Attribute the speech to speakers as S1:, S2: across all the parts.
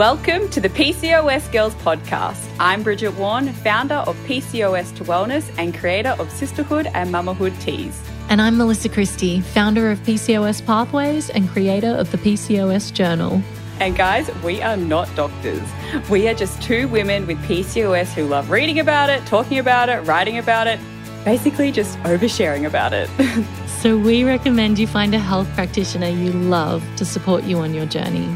S1: Welcome to the PCOS Girls podcast. I'm Bridget Warren, founder of PCOS to Wellness and creator of Sisterhood and Mamahood Teas.
S2: And I'm Melissa Christie, founder of PCOS Pathways and creator of the PCOS Journal.
S1: And guys, we are not doctors. We are just two women with PCOS who love reading about it, talking about it, writing about it, basically just oversharing about it.
S2: so we recommend you find a health practitioner you love to support you on your journey.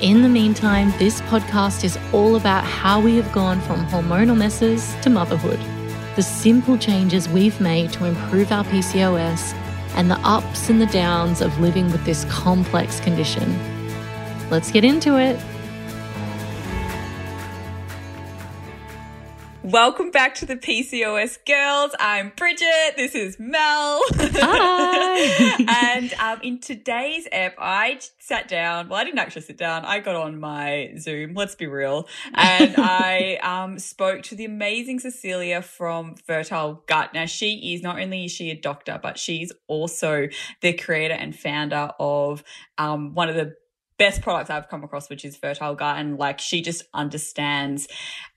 S2: In the meantime, this podcast is all about how we have gone from hormonal messes to motherhood, the simple changes we've made to improve our PCOS, and the ups and the downs of living with this complex condition. Let's get into it.
S1: Welcome back to the PCOS Girls. I'm Bridget. This is Mel.
S2: Hi.
S1: and um, in today's app, I sat down. Well, I didn't actually sit down. I got on my Zoom. Let's be real. And I um, spoke to the amazing Cecilia from Fertile Gut. Now, she is not only is she a doctor, but she's also the creator and founder of um, one of the best products I've come across, which is Fertile Gut. And like she just understands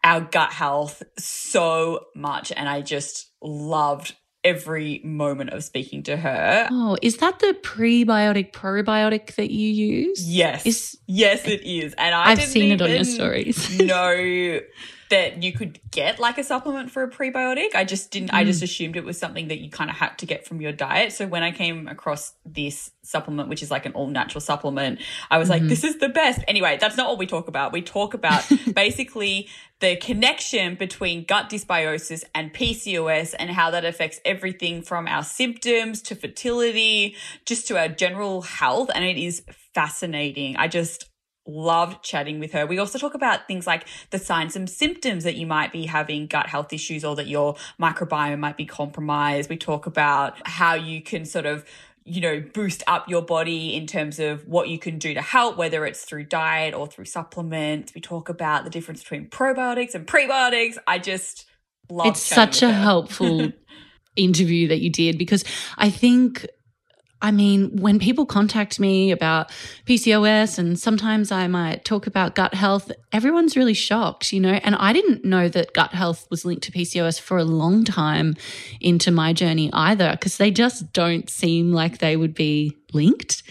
S1: our gut health so much. And I just loved every moment of speaking to her.
S2: Oh, is that the prebiotic probiotic that you use?
S1: Yes.
S2: Is,
S1: yes, it is. And I
S2: I've seen it on your stories.
S1: know that you could get like a supplement for a prebiotic. I just didn't, mm. I just mm. assumed it was something that you kind of had to get from your diet. So when I came across this supplement, which is like an all natural supplement, I was mm-hmm. like, this is the best. Anyway, that's not what we talk about. We talk about basically the connection between gut dysbiosis and PCOS and how that affects everything from our symptoms to fertility, just to our general health. And it is fascinating. I just, loved chatting with her. We also talk about things like the signs and symptoms that you might be having gut health issues or that your microbiome might be compromised. We talk about how you can sort of you know, boost up your body in terms of what you can do to help, whether it's through diet or through supplements. We talk about the difference between probiotics and prebiotics. I just love
S2: It's such a helpful interview that you did because I think I mean, when people contact me about PCOS and sometimes I might talk about gut health, everyone's really shocked, you know. And I didn't know that gut health was linked to PCOS for a long time into my journey either, because they just don't seem like they would be linked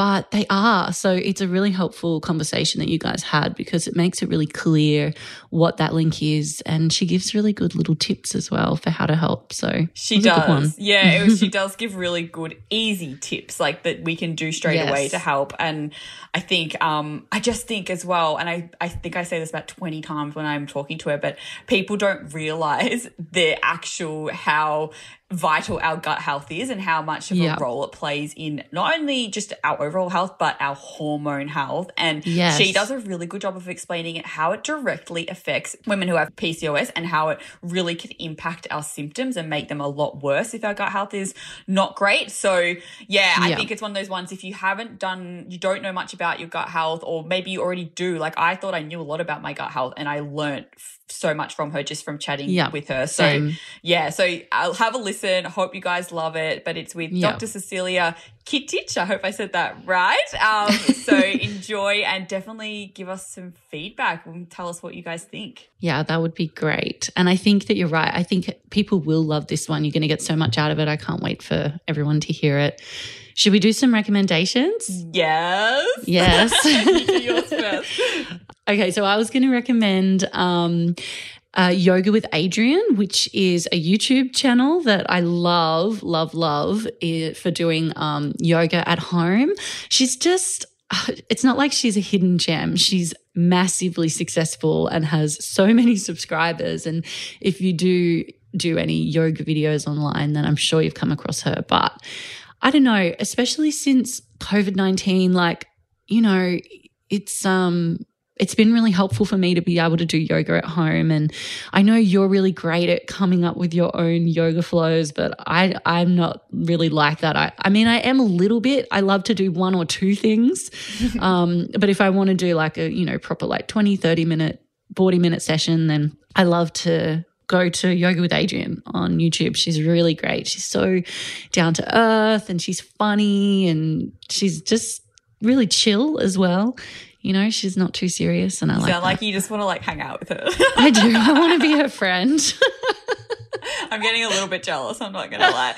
S2: but they are. So it's a really helpful conversation that you guys had because it makes it really clear what that link is. And she gives really good little tips as well for how to help. So
S1: she does. Yeah, was, she does give really good, easy tips like that we can do straight yes. away to help. And I think, um, I just think as well, and I, I think I say this about 20 times when I'm talking to her, but people don't realize the actual how vital our gut health is and how much of yep. a role it plays in not only just our overall health but our hormone health and yes. she does a really good job of explaining it how it directly affects women who have PCOS and how it really can impact our symptoms and make them a lot worse if our gut health is not great so yeah I think it's one of those ones if you haven't done you don't know much about your gut health or maybe you already do like I thought I knew a lot about my gut health and I learned so much from her just from chatting
S2: yep.
S1: with her so Same. yeah so I'll have a listen listen. Hope you guys love it. But it's with yep. Dr. Cecilia Kitic. I hope I said that right. Um, so enjoy and definitely give us some feedback and tell us what you guys think.
S2: Yeah, that would be great. And I think that you're right. I think people will love this one. You're going to get so much out of it. I can't wait for everyone to hear it. Should we do some recommendations?
S1: Yes.
S2: Yes. okay, so I was going to recommend um, uh, Yoga with Adriene, which is a YouTube channel that I love, love, love for doing um, yoga at home. She's just, it's not like she's a hidden gem. She's massively successful and has so many subscribers. And if you do do any yoga videos online, then I'm sure you've come across her. But I don't know, especially since COVID 19, like, you know, it's um it's been really helpful for me to be able to do yoga at home. And I know you're really great at coming up with your own yoga flows, but I, I'm not really like that. I, I mean, I am a little bit. I love to do one or two things. um, but if I want to do like a, you know, proper like 20, 30 minute, 40 minute session, then I love to go to Yoga with Adriene on YouTube. She's really great. She's so down to earth and she's funny and she's just really chill as well. You know, she's not too serious, and I
S1: You
S2: like.
S1: sound
S2: that.
S1: like you just want to like hang out with her.
S2: I do. I want to be her friend.
S1: I'm getting a little bit jealous. I'm not gonna lie.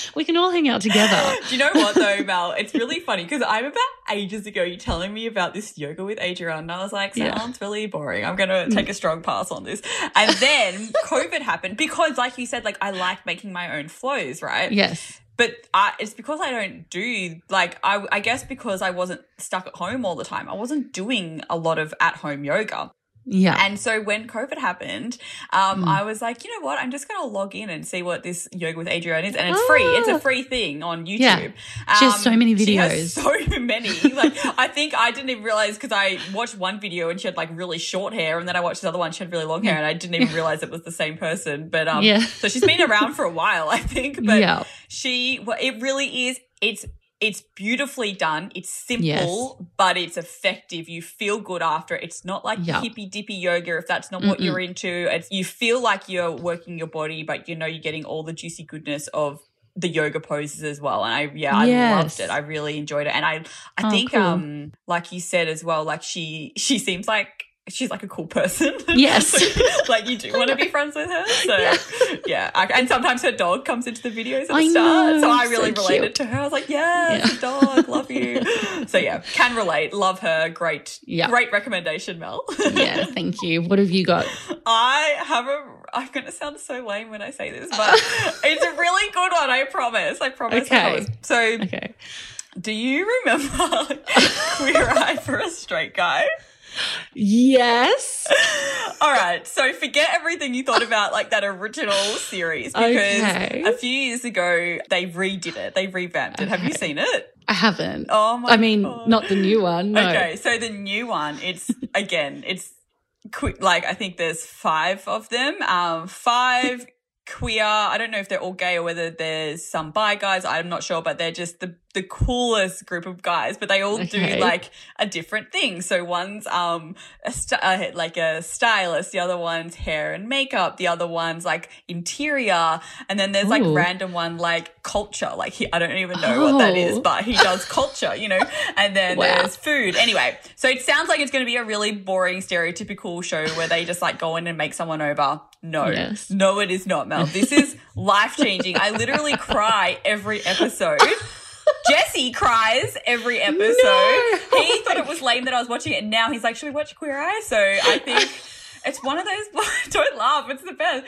S2: we can all hang out together.
S1: Do you know what though, Mel? It's really funny because I remember ages ago you telling me about this yoga with Adriene, and I was like,
S2: Yeah.
S1: sounds really boring. I'm gonna mm. take a strong pass on this. And then COVID happened because, like you said, like I like making my own flows, right?
S2: Yes.
S1: But I, it's because I don't do like I, I guess because I wasn't stuck at home all the time. I wasn't doing a lot of at home yoga.
S2: Yeah.
S1: And so when COVID happened, um,
S2: Mm.
S1: I was like, you know what? I'm just going to log in and see what this yoga with Adriene is. And it's free. It's
S2: Ah.
S1: a free thing on YouTube.
S2: Yeah. She has so many
S1: She has
S2: videos.
S1: so many. Like, I think I didn't even realize because I watched one video and she had like really short hair. And then I watched the other one, she had really long hair. And I didn't even realize it was the same person. But, um,
S2: Yeah.
S1: so she's been around for a while, I think. But
S2: yeah.
S1: she, well, it really is. It's, it's beautifully done. It's simple,
S2: Yes.
S1: but it's effective. You feel good after. It's not like
S2: Yeah.
S1: hippy dippy yoga if that's not what
S2: Mm-mm.
S1: you're into. It's, you feel like you're working your body, but you know you're getting all the juicy goodness of the yoga poses as well. And I yeah, I
S2: Yes.
S1: loved it. I really enjoyed it. And I I
S2: Oh,
S1: think
S2: cool.
S1: um like you said as well, like she she seems like she's like a cool person.
S2: Yes.
S1: like, like you do want to be friends with her. So
S2: Yeah.
S1: yeah, I, and sometimes her dog comes into the videos at the
S2: I
S1: start,
S2: know,
S1: so I
S2: so
S1: really related
S2: cute.
S1: to her. I was like, yes,
S2: Yeah.
S1: dog, love you. so yeah, can relate, love her. Great,
S2: Yeah.
S1: great recommendation, Mel.
S2: Yeah. Thank you. What have you got?
S1: I have a. I'm going to sound so lame when I say this, but it's a really good one. I promise. I promise. I
S2: Okay.
S1: promise. So,
S2: Okay.
S1: do you remember Queer Eye for a Straight Guy?
S2: Yes.
S1: All right, so forget everything you thought about like that original series because
S2: Okay.
S1: a few years ago they redid it, they revamped it. Have you seen it?
S2: I haven't.
S1: Oh my!
S2: I mean,
S1: God.
S2: not the new one. No.
S1: Okay, so the new one, it's again, it's quick. Like I think there's five of them. Um, five queer. I don't know if they're all gay or whether there's some bi guys. I'm not sure, but they're just the the coolest group of guys. But they all
S2: Okay.
S1: do like a different thing. So one's um a st- uh, like a stylist. The other one's hair and makeup. The other one's like interior. And then there's like random one like culture. Like he, I don't even know what that is,
S2: Oh.
S1: but he does culture. You know. And then
S2: Wow.
S1: there's food. Anyway, so it sounds like it's going to be a really boring, stereotypical show where they just like go in and make someone over. No,
S2: Yes.
S1: no, it is not, Mel. This is life changing. I literally cry every episode. Jesse cries every episode.
S2: No.
S1: He thought it was lame that I was watching it, and now he's like, "Should we watch Queer Eye?" So I think. It's one of those, don't laugh, it's the best.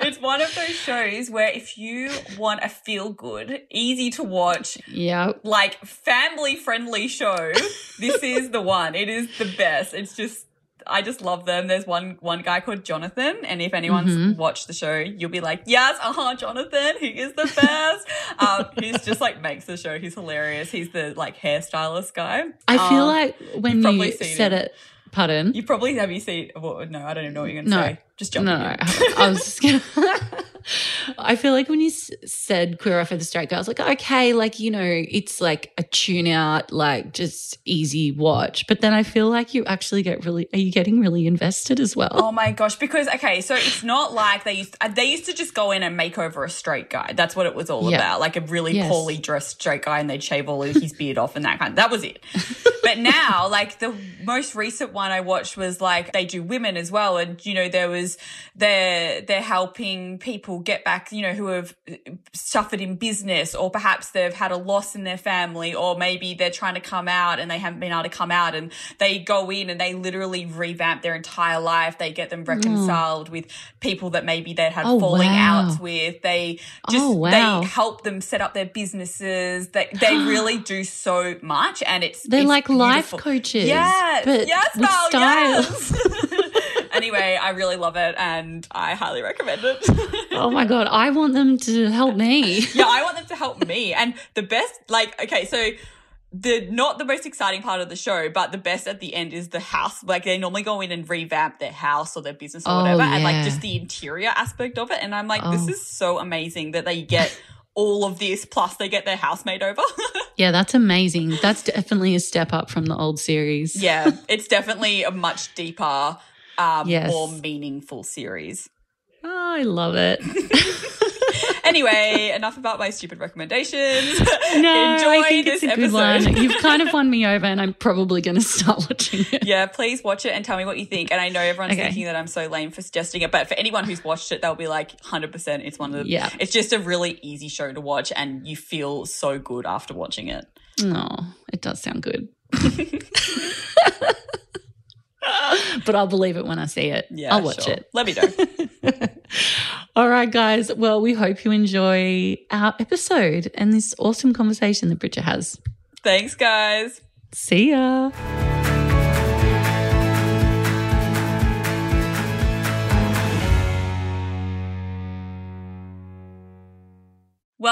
S1: It's one of those shows where if you want a feel good, easy to watch,
S2: Yeah.
S1: like family friendly show, this is the one. It is the best. It's just I just love them. There's one one guy called Jonathan, and if anyone's
S2: Mhm.
S1: watched the show, you'll be like, yes, uh huh, Jonathan, he is the best. um, he's just like makes the show. He's hilarious. He's the like hairstylist guy.
S2: I feel
S1: Um,
S2: like when you said
S1: him.
S2: it, pardon.
S1: you probably have you seen. Well, no, I don't even know what you're gonna
S2: No.
S1: say. Just jump
S2: no,
S1: in.
S2: no, I was just gonna. I feel like when you s- said queer for the straight guy, I was like, okay, like you know, it's like a tune out, like just easy watch. But then I feel like you actually get really. Are you getting really invested as well?
S1: Oh my gosh! Because okay, so it's not like they used uh, they used to just go in and make over a straight guy. That's what it was all
S2: Yeah.
S1: about, like a really
S2: Yes.
S1: poorly dressed straight guy, and they'd shave all of his beard off and that kind. That was it. but now, like the most recent one I watched was like they do women as well, and you know there was they're they're helping people get back, you know, who have suffered in business, or perhaps they've had a loss in their family, or maybe they're trying to come out and they haven't been able to come out, and they go in and they literally revamp their entire life. They get them hmm. reconciled with people that maybe they'd had
S2: Oh,
S1: falling
S2: wow.
S1: outs with. They oh, just
S2: Oh, wow.
S1: they help them set up their businesses. They they really do so much, and it's
S2: They're
S1: it's
S2: like life coaches,
S1: Yes,
S2: but
S1: yes,
S2: with style.
S1: yes. anyway, I really love it, and I highly recommend it.
S2: Oh my god, I want them to help me.
S1: yeah, I want them to help me. And the best, like, okay, so the not the most exciting part of the show, but the best at the end is the house. Like they normally go in and revamp their house or their business or
S2: Oh,
S1: whatever, and like just the interior aspect of it. And I'm like, this
S2: Oh.
S1: is so amazing that they get all of this plus they get their house made over.
S2: Yeah, that's amazing. That's definitely a step up from the old series.
S1: yeah, it's definitely a much deeper, um,
S2: Yes.
S1: more meaningful series.
S2: Oh, I love it.
S1: anyway, enough about my stupid recommendations.
S2: No,
S1: Enjoy
S2: I think
S1: this
S2: it's a good
S1: episode.
S2: one. You've kind of won me over, and I'm probably going to start watching it.
S1: yeah, please watch it and tell me what you think. And I know everyone's
S2: Okay.
S1: thinking that I'm so lame for suggesting it, but for anyone who's watched it, they'll be like, 100%. It's one of the,
S2: Yeah.
S1: it's just a really easy show to watch and you feel so good after watching it.
S2: No, it does sound good. but I'll believe it when I see it.
S1: Yeah,
S2: I'll watch
S1: sure.
S2: it.
S1: Let me know.
S2: All right, guys. Well, we hope you enjoy our episode and this awesome conversation that Bridget has.
S1: Thanks, guys.
S2: See ya.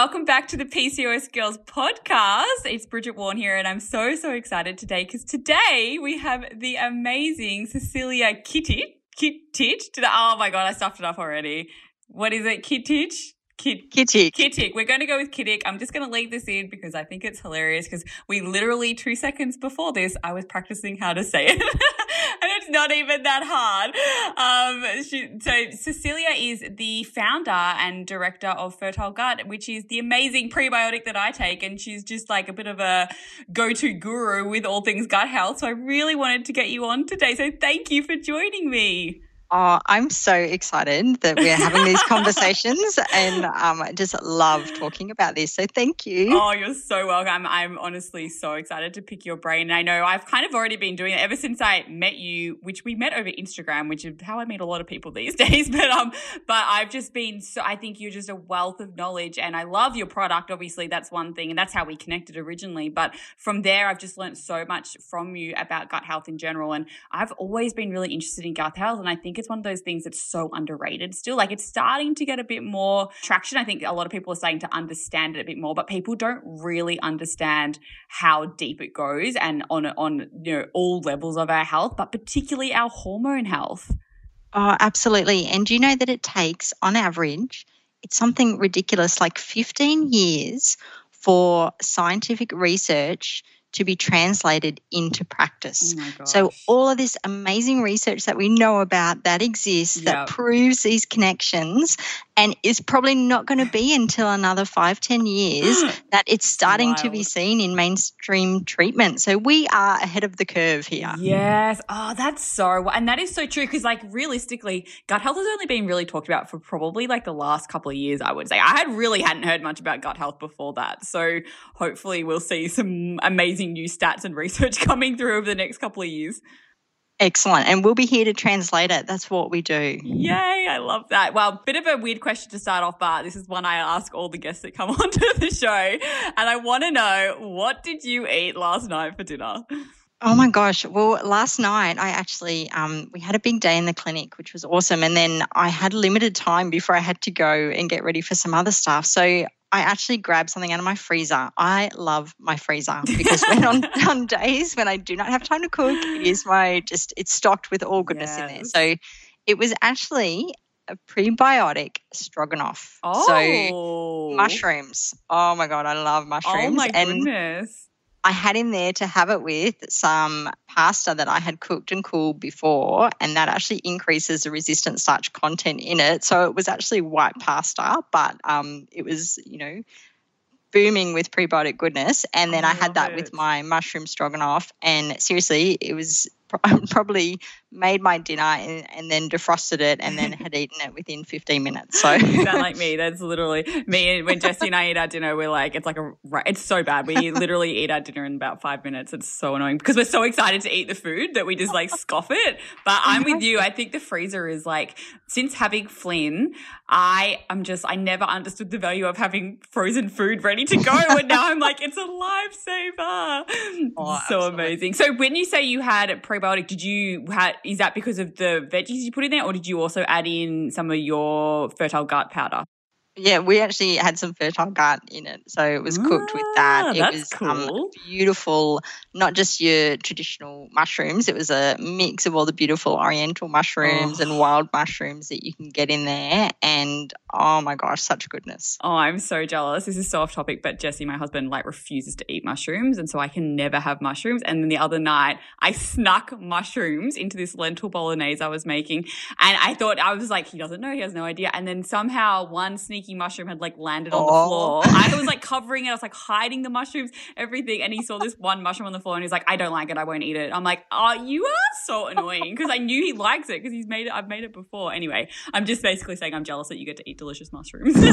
S1: Welcome back to the PCOS Girls podcast. It's Bridget Warren here, and I'm so, so excited today because today we have the amazing Cecilia Kittich. Kittich? Did I, oh my God, I stuffed it up already. What is it? Kittich? Kit,
S3: Kitty.
S1: Kittic. We're going to go with Kittic. I'm just going to leave this in because I think it's hilarious because we literally two seconds before this, I was practicing how to say it. it's not even that hard. Um, she, so Cecilia is the founder and director of Fertile Gut, which is the amazing prebiotic that I take. And she's just like a bit of a go-to guru with all things gut health. So I really wanted to get you on today. So thank you for joining me.
S3: Oh, I'm so excited that we're having these conversations and um, I just love talking about this. So thank you.
S1: Oh, you're so welcome. I'm honestly so excited to pick your brain. And I know I've kind of already been doing it ever since I met you, which we met over Instagram, which is how I meet a lot of people these days. But um, but I've just been so I think you're just a wealth of knowledge and I love your product. Obviously, that's one thing, and that's how we connected originally. But from there, I've just learned so much from you about gut health in general. And I've always been really interested in gut health. And I think it's one of those things that's so underrated still. Like it's starting to get a bit more traction. I think a lot of people are starting to understand it a bit more, but people don't really understand how deep it goes and on on you know all levels of our health, but particularly our hormone health.
S3: Oh, absolutely. And do you know that it takes, on average, it's something ridiculous like 15 years for scientific research to be translated into practice.
S1: Oh.
S3: So all of this amazing research that we know about that exists
S1: Yep.
S3: that proves these connections and is probably not going to be until another five, ten years that it's starting to be seen in mainstream treatment. So we are ahead of the curve here.
S1: Yes. Oh, that's so, and that is so true because, like, realistically, gut health has only been really talked about for probably like the last couple of years. I would say I had really hadn't heard much about gut health before that. So hopefully, we'll see some amazing new stats and research coming through over the next couple of years.
S3: Excellent. And we'll be here to translate it. That's what we do.
S1: Yay, I love that. Well, bit of a weird question to start off, but this is one I ask all the guests that come onto the show. And I want to know what did you eat last night for dinner?
S3: Oh my gosh. Well, last night I actually um, we had a big day in the clinic, which was awesome. And then I had limited time before I had to go and get ready for some other stuff. So I actually grabbed something out of my freezer. I love my freezer because when on, on days when I do not have time to cook, it is my just it's stocked with all goodness in there. So it was actually a prebiotic stroganoff.
S1: Oh,
S3: So mushrooms. Oh my god, I love mushrooms.
S1: Oh my
S3: and
S1: goodness.
S3: I had in there to have it with some pasta that I had cooked and cooled before, and that actually increases the resistant starch content in it. So it was actually white pasta, but um, it was, you know, booming with prebiotic goodness. And then
S1: I
S3: I, had that
S1: it.
S3: with my mushroom stroganoff, and seriously, it was probably made my dinner and, and then defrosted it and then had eaten it within 15 minutes. So
S1: You sound like me. That's literally me. When Jesse and I eat our dinner, we're like, it's like a, it's so bad. We literally eat our dinner in about five minutes. It's so annoying because we're so excited to eat the food that we just like scoff it. But I'm with you. I think the freezer is like, since having Flynn, I am just, I never understood the value of having frozen food ready to go. And now I'm like, it's a lifesaver.
S3: Oh,
S1: so
S3: absolutely.
S1: amazing. So when you say you had prebiotic, did you had, is that because of the veggies you put in there or did you also add in some of your fertile gut powder?
S3: Yeah, we actually had some fertile gut in it, so it was cooked with
S1: Ah,
S3: that. It
S1: that's
S3: was
S1: cool.
S3: um, beautiful, not just your traditional mushrooms. It was a mix of all the beautiful Oriental mushrooms
S1: Oh.
S3: and wild mushrooms that you can get in there, and oh my gosh, such goodness!
S1: Oh, I'm so jealous. This is so off topic, but Jesse, my husband, like refuses to eat mushrooms. And so I can never have mushrooms. And then the other night I snuck mushrooms into this lentil bolognese I was making. And I thought, I was like, he doesn't know. He has no idea. And then somehow one sneaky sneaky mushroom had like landed on the floor. I was like covering it. I was like hiding the mushrooms, everything. And he saw this one mushroom on the floor and he's like, I don't like it. I won't eat it. I'm like, oh, you are so annoying because I knew he likes it because he's made it. I've made it before. Anyway, I'm just basically saying I'm jealous that you get to eat delicious mushrooms.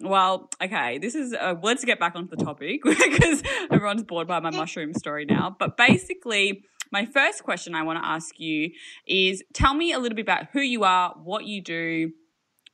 S1: well, okay, this is uh, let's get back onto the topic because everyone's bored by my mushroom story now. But basically, my first question I want to ask you is tell me a little bit about who you are, what you do,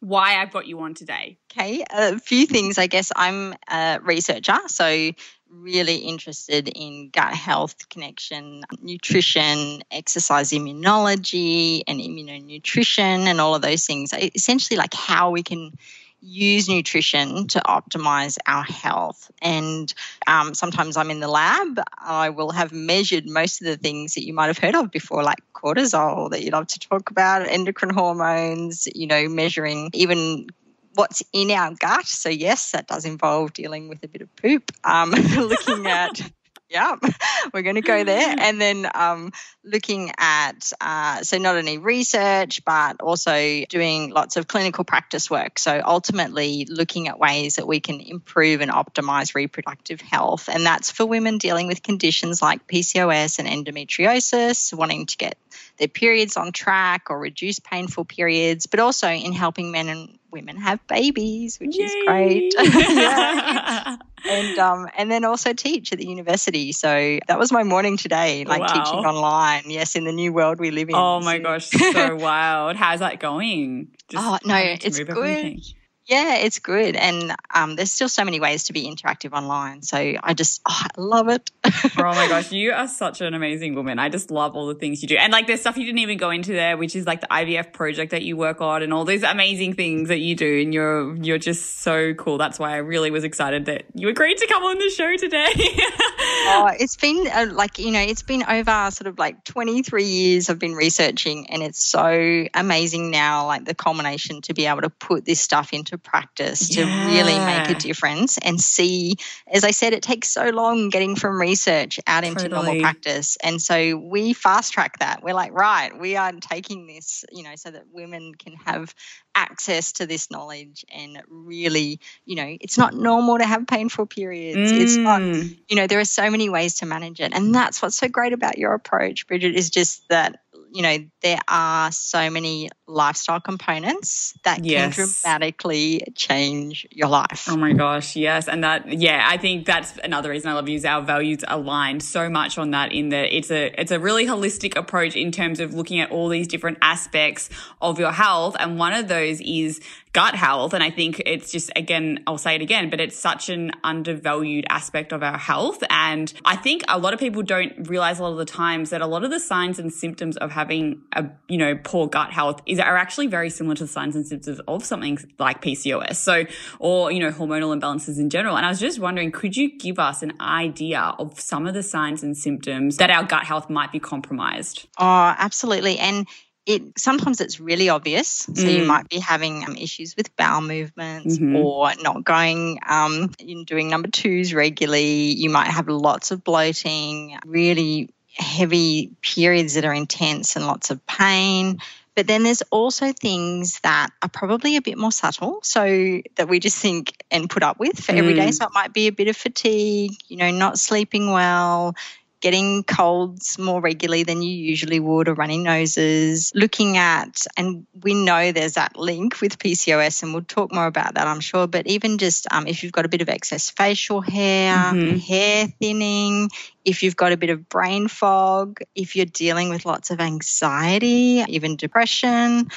S1: why I've got you on today.
S3: Okay, a few things. I guess I'm a researcher, so really interested in gut health connection, nutrition, exercise immunology, and immunonutrition, and all of those things. Essentially, like how we can use nutrition to optimize our health. And um, sometimes I'm in the lab, I will have measured most of the things that you might have heard of before, like cortisol that you love to talk about, endocrine hormones, you know, measuring even what's in our gut. So, yes, that does involve dealing with a bit of poop. Um, looking at yeah, we're going to go there. And then um, looking at, uh, so not only research, but also doing lots of clinical practice work. So ultimately looking at ways that we can improve and optimize reproductive health. And that's for women dealing with conditions like PCOS and endometriosis, wanting to get their periods on track or reduce painful periods, but also in helping men and women have babies, which Yay. is great. and um, and then also teach at the university. So that was my morning today, like wow. teaching online. Yes, in the new world we live in.
S1: Oh my gosh, so wild! How's that going?
S3: Just oh no, it's good. Everything. Yeah, it's good. And um, there's still so many ways to be interactive online. So I just oh, I love it.
S1: oh my gosh, you are such an amazing woman. I just love all the things you do. And like there's stuff you didn't even go into there, which is like the IVF project that you work on and all these amazing things that you do. And you're you're just so cool. That's why I really was excited that you agreed to come on the show today.
S3: oh, it's been uh, like, you know, it's been over sort of like 23 years I've been researching and it's so amazing now, like the culmination to be able to put this stuff into practice to yeah. really make a difference and see as i said it takes so long getting from research out into totally. normal practice and so we fast track that we're like right we are taking this you know so that women can have access to this knowledge and really you know it's not normal to have painful periods mm. it's not mm. you know there are so many ways to manage it and that's what's so great about your approach bridget is just that you know, there are so many lifestyle components that yes. can dramatically change your life.
S1: Oh my gosh, yes. And that yeah, I think that's another reason I love you is our values aligned so much on that in that it's a it's a really holistic approach in terms of looking at all these different aspects of your health. And one of those is gut health. And I think it's just, again, I'll say it again, but it's such an undervalued aspect of our health. And I think a lot of people don't realize a lot of the times that a lot of the signs and symptoms of having a, you know, poor gut health is are actually very similar to the signs and symptoms of something like PCOS. So, or, you know, hormonal imbalances in general. And I was just wondering, could you give us an idea of some of the signs and symptoms that our gut health might be compromised?
S3: Oh, absolutely. And it sometimes it's really obvious. So mm. you might be having um, issues with bowel movements mm-hmm. or not going um, in doing number twos regularly. You might have lots of bloating, really heavy periods that are intense and lots of pain. But then there's also things that are probably a bit more subtle, so that we just think and put up with for mm. every day. Mm. So it might be a bit of fatigue, you know, not sleeping well, getting colds more regularly than you usually would, or running noses, looking at, and we know there's that link with PCOS, and we'll talk more about that, I'm sure. But even just um, if you've got a bit of excess facial hair, mm-hmm. hair thinning, if you've got a bit of brain fog, if you're dealing with lots of anxiety, even depression,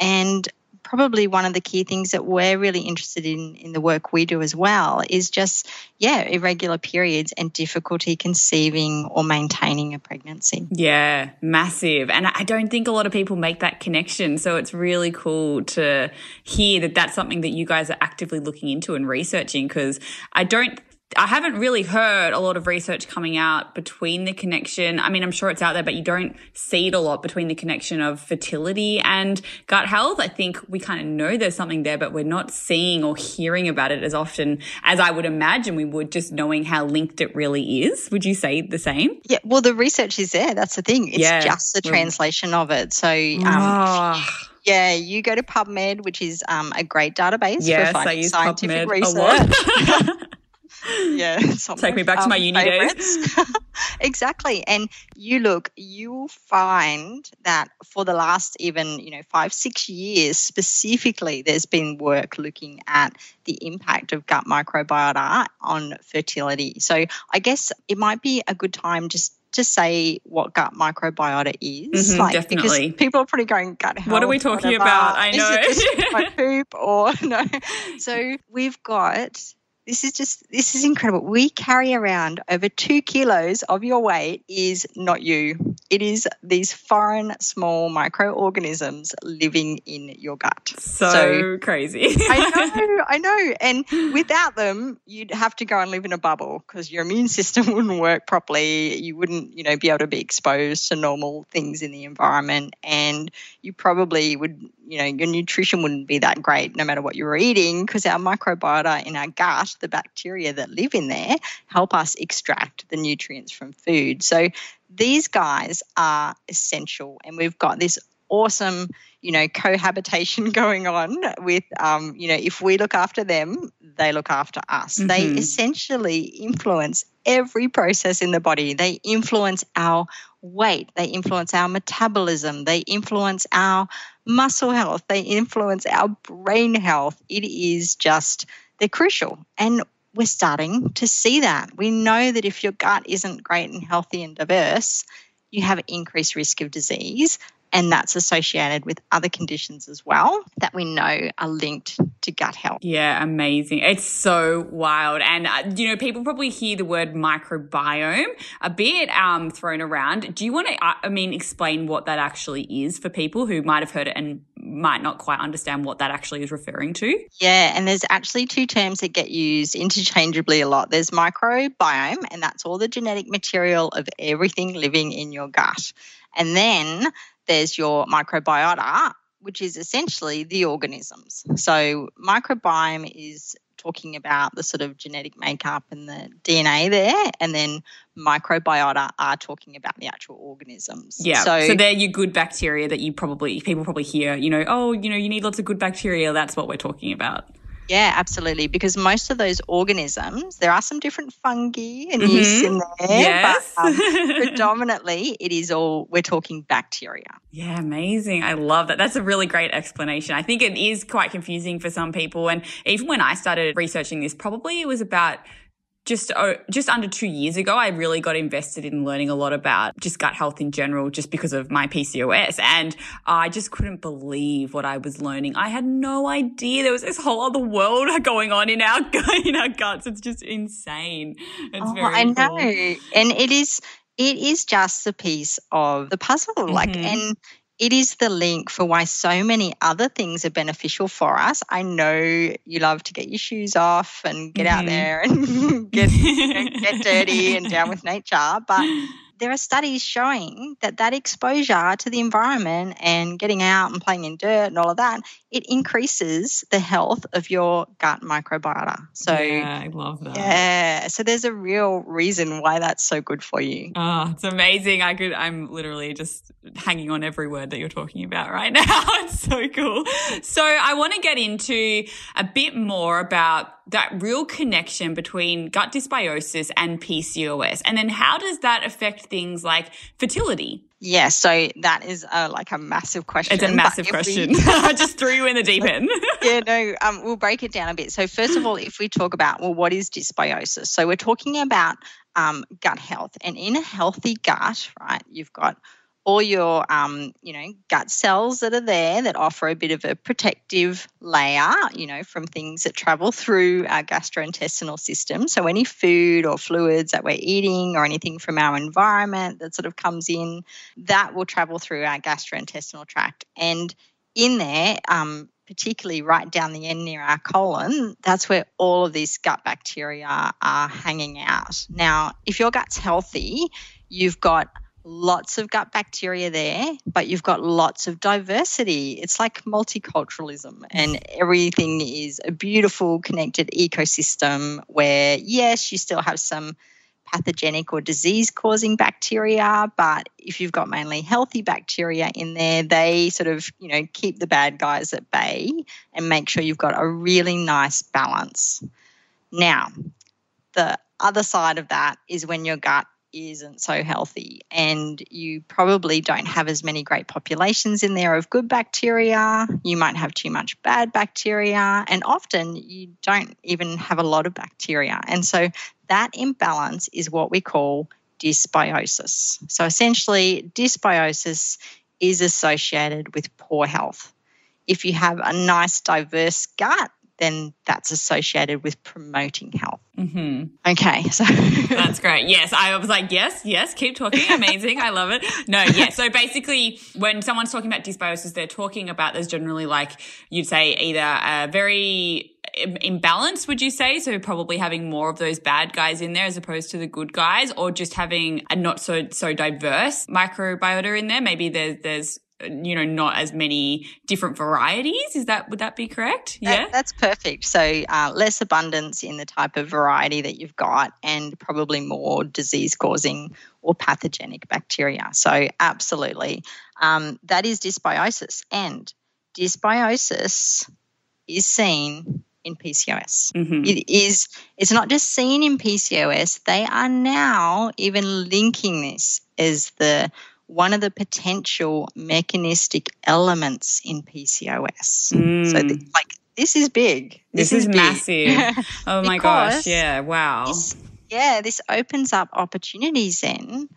S3: and probably one of the key things that we're really interested in in the work we do as well is just yeah irregular periods and difficulty conceiving or maintaining a pregnancy.
S1: Yeah massive. And i don't think a lot of people make that connection. So it's really cool to hear that that's something that you guys are actively looking into and researching because i don't I haven't really heard a lot of research coming out between the connection. I mean, I'm sure it's out there, but you don't see it a lot between the connection of fertility and gut health. I think we kind of know there's something there, but we're not seeing or hearing about it as often as I would imagine we would just knowing how linked it really is. Would you say the same?
S3: Yeah. Well, the research is there. That's the thing. It's yeah. just the translation of it. So, um, oh Yeah, you go to PubMed, which is um, a great database
S1: yes,
S3: for
S1: I use
S3: scientific
S1: PubMed
S3: research. yeah,
S1: Take me back to my uni
S3: days. exactly. And you look, you will find that for the last even, you know, five, six years specifically, there's been work looking at the impact of gut microbiota on fertility. So I guess it might be a good time just to say what gut microbiota is.
S1: Mhm,
S3: like,
S1: definitely.
S3: Because people are probably going gut health.
S1: What are we talking
S3: whatever.
S1: about? I
S3: Is
S1: know.
S3: it just my poop or no? So we've got this is just this is incredible. We carry around over two kilos of your weight is not you. It is these foreign small microorganisms living in your gut.
S1: so,
S3: So-
S1: crazy.
S3: I know, I know. And without them, you'd have to go and live in a bubble because your immune system wouldn't work properly. You wouldn't, you know, be able to be exposed to normal things in the environment. And you probably would, you know, your nutrition wouldn't be that great no matter what you were eating because our microbiota in our gut, the bacteria that live in there, help us extract the nutrients from food. So these guys are essential. And we've got this awesome you know cohabitation going on with um, you know if we look after them they look after us they
S1: Mhm.
S3: essentially influence every process in the body they influence our weight. They influence our metabolism. They influence our muscle health. They influence our brain health. It is just they're crucial. And we're starting to see that. We know that if your gut isn't great and healthy and diverse you have increased risk of disease and that's associated with other conditions as well that we know are linked to gut health.
S1: Yeah, amazing. It's so wild. And, uh, you know, people probably hear the word microbiome a bit um, thrown around. Do you want to, I mean, explain what that actually is for people who might have heard it and might not quite understand what that actually is referring to?
S3: Yeah, and there's actually two terms that get used interchangeably a lot. There's microbiome, and that's all the genetic material of everything living in your gut. And then there's your microbiota, which is essentially the organisms. So, microbiome is talking about the sort of genetic makeup and the DNA there, and then microbiota are talking about the actual organisms.
S1: Yeah. So,
S3: So,
S1: they're your good bacteria that you probably, people probably hear, you know, oh, you know, you need lots of good bacteria. That's what we're talking about.
S3: Yeah, absolutely. Because most of those organisms, there are some different fungi and
S1: Mhm.
S3: yeasts in there,
S1: Yes.
S3: but um, predominantly it is all we're talking bacteria.
S1: Yeah, amazing. I love that. That's a really great explanation. I think it is quite confusing for some people. And even when I started researching this, probably it was about just oh, just under two years ago, I really got invested in learning a lot about just gut health in general, just because of my PCOS, and I just couldn't believe what I was learning. I had no idea there was this whole other world going on in our in our guts. It's just insane. It's
S3: Oh,
S1: very
S3: I know, and it is it is just a piece of the puzzle. Like,
S1: Mhm.
S3: and it is the link for why so many other things are beneficial for us. I know you love to get your shoes off and get out
S1: Mhm.
S3: there and get get dirty and down with nature, but there are studies showing that that exposure to the environment and getting out and playing in dirt and all of that it increases the health of your gut microbiota so
S1: yeah, I love that.
S3: yeah. So there's a real reason why that's so good for you.
S1: Oh, it's amazing. I could I'm literally just hanging on every word that you're talking about right now. It's so cool. So I want to get into a bit more about that real connection between gut dysbiosis and PCOS. And then how does that affect things like fertility?
S3: Yeah. So that is uh, like a massive question.
S1: It's a massive
S3: if we-
S1: question. I just threw you in the deep end.
S3: yeah, no, um, we'll break it down a bit. So, first of all, if we talk about, well, what is dysbiosis? So, we're talking about um, gut health. And in a healthy gut, right, you've got all your, um, you know, gut cells that are there that offer a bit of a protective layer, you know, from things that travel through our gastrointestinal system. So, any food or fluids that we're eating or anything from our environment that sort of comes in, that will travel through our gastrointestinal tract. And in there, um, particularly right down the end near our colon, that's where all of these gut bacteria are hanging out. Now, if your gut's healthy, you've got lots of gut bacteria there, but you've got lots of diversity. It's like multiculturalism, and everything is a beautiful connected ecosystem where, yes, you still have some pathogenic or disease causing bacteria. But if you've got mainly healthy bacteria in there, they sort of, you know, keep the bad guys at bay and make sure you've got a really nice balance. Now, the other side of that is when your gut isn't so healthy and you probably don't have as many great populations in there of good bacteria. You might have too much bad bacteria and often you don't even have a lot of bacteria. And so that imbalance is what we call dysbiosis. So essentially dysbiosis is associated with poor health. If you have a nice diverse gut then that's associated with promoting health.
S1: Mm-hmm.
S3: Okay, so
S1: that's great. Yes, I was like, yes, yes, keep talking. Amazing. I love it. No, yeah. So basically, when someone's talking about dysbiosis, they're talking about there's generally like you'd say either a very imbalance would you say so probably having more of those bad guys in there as opposed to the good guys or just having a not so so diverse microbiota in there maybe there's there's you know not as many different varieties. Is that would that be correct?
S3: Yeah. that, that's perfect. So uh, less abundance in the type of variety that you've got and probably more disease causing or pathogenic bacteria. So absolutely. Um, that is dysbiosis. And dysbiosis is seen in PCOS.
S1: Mm-hmm.
S3: It is it's not just seen in PCOS, they are now even linking this as the one of the potential mechanistic elements in PCOS.
S1: Mm.
S3: So, the, like, this is big.
S1: This, this is, is massive. oh my gosh. Yeah. Wow.
S3: This, yeah, this opens up opportunities then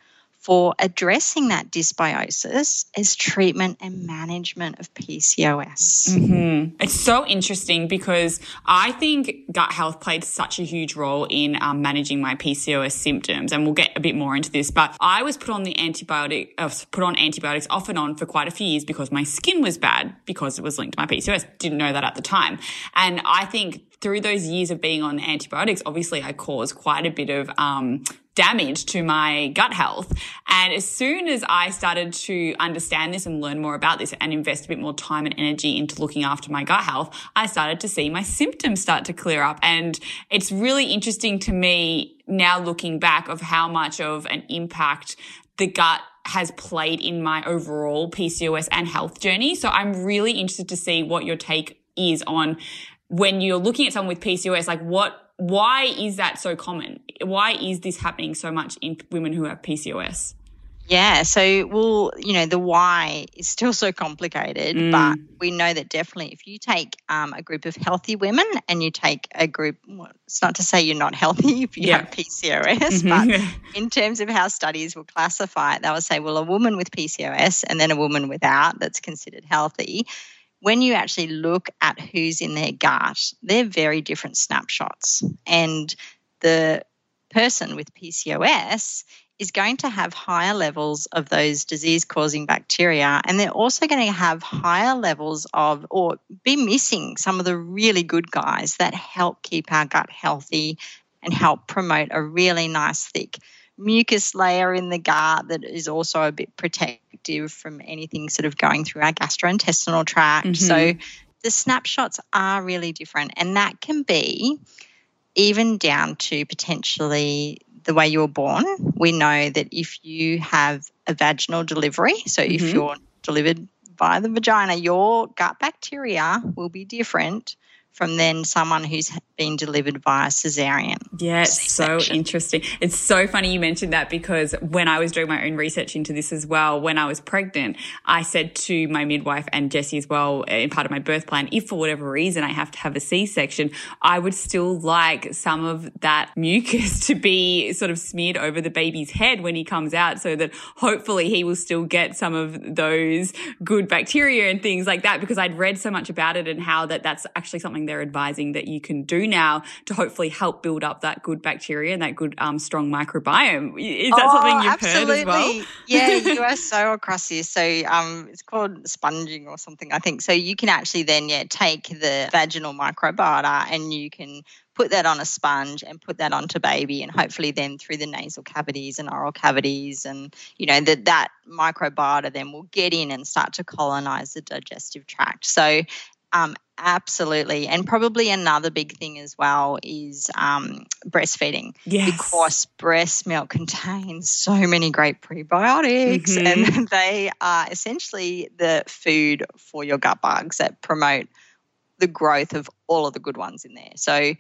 S3: for addressing that dysbiosis as treatment and management of PCOS.
S1: Mm-hmm. It's so interesting because I think gut health played such a huge role in um, managing my PCOS symptoms, and we'll get a bit more into this. But I was put on the antibiotic, uh, put on antibiotics off and on for quite a few years because my skin was bad because it was linked to my PCOS. Didn't know that at the time, and I think through those years of being on antibiotics, obviously I caused quite a bit of um, damage to my gut health. And as soon as I started to understand this and learn more about this and invest a bit more time and energy into looking after my gut health, I started to see my symptoms start to clear up. And it's really interesting to me now looking back of how much of an impact the gut has played in my overall PCOS and health journey. So I'm really interested to see what your take is on when you're looking at someone with PCOS, like what why is that so common? Why is this happening so much in women who have PCOS?
S3: Yeah, so well, you know, the why is still so complicated, mm. but we know that definitely if you take um, a group of healthy women and you take a group, well, it's not to say you're not healthy if you yeah. have PCOS, mm-hmm. but in terms of how studies will classify it, they will say, well, a woman with PCOS and then a woman without that's considered healthy when you actually look at who's in their gut, they're very different snapshots. And the person with PCOS is going to have higher levels of those disease causing bacteria. And they're also going to have higher levels of, or be missing some of the really good guys that help keep our gut healthy and help promote a really nice, thick mucus layer in the gut that is also a bit protective from anything sort of going through our gastrointestinal tract. Mm-hmm. So the snapshots are really different, and that can be even down to potentially the way you were born. We know that if you have a vaginal delivery, so mm-hmm. if you're delivered via the vagina, your gut bacteria will be different from then someone who's been delivered via cesarean.
S1: Yeah, it's so interesting. It's so funny you mentioned that because when I was doing my own research into this as well, when I was pregnant, I said to my midwife and Jesse as well, uh, in part of my birth plan, if for whatever reason I have to have a C section, I would still like some of that mucus to be sort of smeared over the baby's head when he comes out so that hopefully he will still get some of those good bacteria and things like that because I'd read so much about it and how that that's actually something something they're advising that you can do now to hopefully help build up that good bacteria and that good um, strong microbiome. Is that oh, something you've
S3: absolutely.
S1: heard as well?
S3: yeah, you are so across this. So um, it's called sponging or something, I think. So you can actually then yeah take the vaginal microbiota and you can put that on a sponge and put that onto baby and hopefully then through the nasal cavities and oral cavities and you know that that microbiota then will get in and start to colonize the digestive tract so Um, absolutely. And probably another big thing as well is um, breastfeeding.
S1: Yes.
S3: Because breast milk contains so many great prebiotics
S1: Mhm.
S3: and they are essentially the food for your gut bugs that promote the growth of all of the good ones in there. So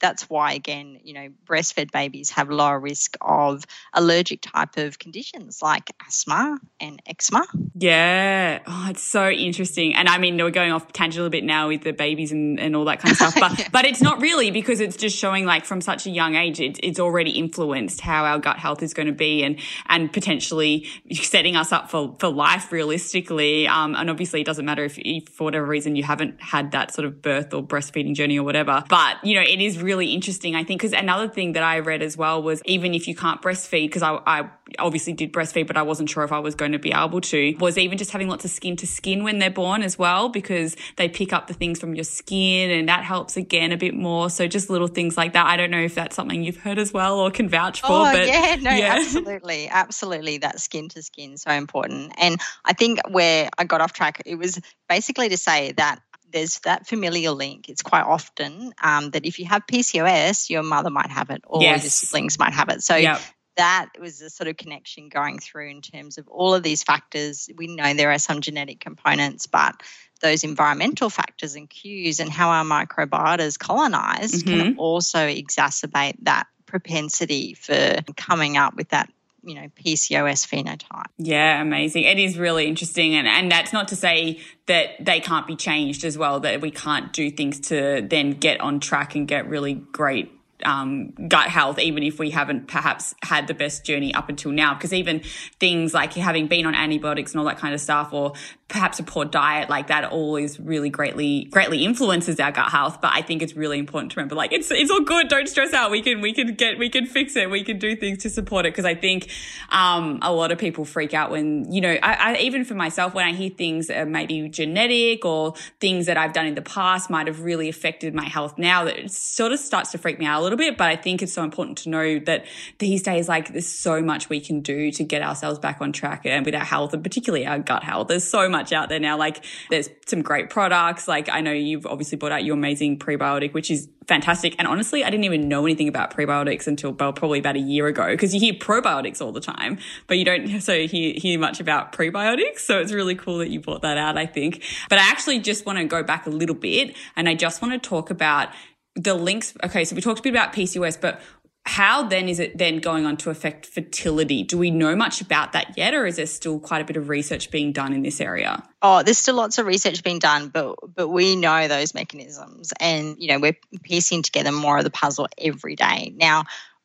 S3: that's why again, you know, breastfed babies have lower risk of allergic type of conditions like asthma and eczema.
S1: Yeah. Oh, it's so interesting. And I mean, we're going off tangent a little bit now with the babies and, and all that kind of stuff, but,
S3: Yeah.
S1: but it's not really because it's just showing like from such a young age, it, it's already influenced how our gut health is going to be and, and potentially setting us up for, for life realistically. Um, and obviously it doesn't matter if, if for whatever reason you haven't had that sort of birth or breastfeeding journey or whatever, but you know, it is really interesting. I think because another thing that I read as well was even if you can't breastfeed, because I, I obviously did breastfeed, but I wasn't sure if I was going to be able to, was even just having lots of skin to skin when they're born as well, because they pick up the things from your skin and that helps again a bit more. So just little things like that. I don't know if that's something you've heard as well or can vouch for.
S3: Oh
S1: but
S3: yeah, no,
S1: yeah.
S3: absolutely, absolutely. That skin to skin so important. And I think where I got off track, it was basically to say that there's that familial link. It's quite often um, that if you have PCOS, your mother might have it, or your siblings might have it. So
S1: Yep.
S3: that was the sort of connection going through in terms of all of these factors. We know there are some genetic components, but those environmental factors and cues and how our microbiota is colonized can also exacerbate that propensity for coming up with that, you know, PCOS phenotype.
S1: Yeah, amazing. It is really interesting. And, and that's not to say that they can't be changed as well, that we can't do things to then get on track and get really great um, gut health, even if we haven't perhaps had the best journey up until now. Because even things like having been on antibiotics and all that kind of stuff, or perhaps a poor diet like that, always really greatly greatly influences our gut health. But I think it's really important to remember, like it's it's all good. Don't stress out. We can we can get we can fix it. We can do things to support it. Because I think um, a lot of people freak out when you know, I, I even for myself when I hear things that are maybe genetic or things that I've done in the past might have really affected my health now. That it sort of starts to freak me out a little bit. But I think it's so important to know that these days, like there's so much we can do to get ourselves back on track and with our health and particularly our gut health. There's so much out there now. Like there's some great products. Like I know you've obviously brought out your amazing prebiotic, which is fantastic. And honestly, I didn't even know anything about prebiotics until well, probably about a year ago because you hear probiotics all the time, but you don't so hear, hear much about prebiotics. So it's really cool that you brought that out, I think. But I actually just want to go back a little bit and I just want to talk about the links. Okay, so we talked a bit about PCOS, but how then is it then going on to affect fertility? Do we know much about that yet, or is there still quite a bit of research being done in this area?
S3: Oh, there's still lots of research being done, but but we know those mechanisms, and you know we're piecing together more of the puzzle every day. Now,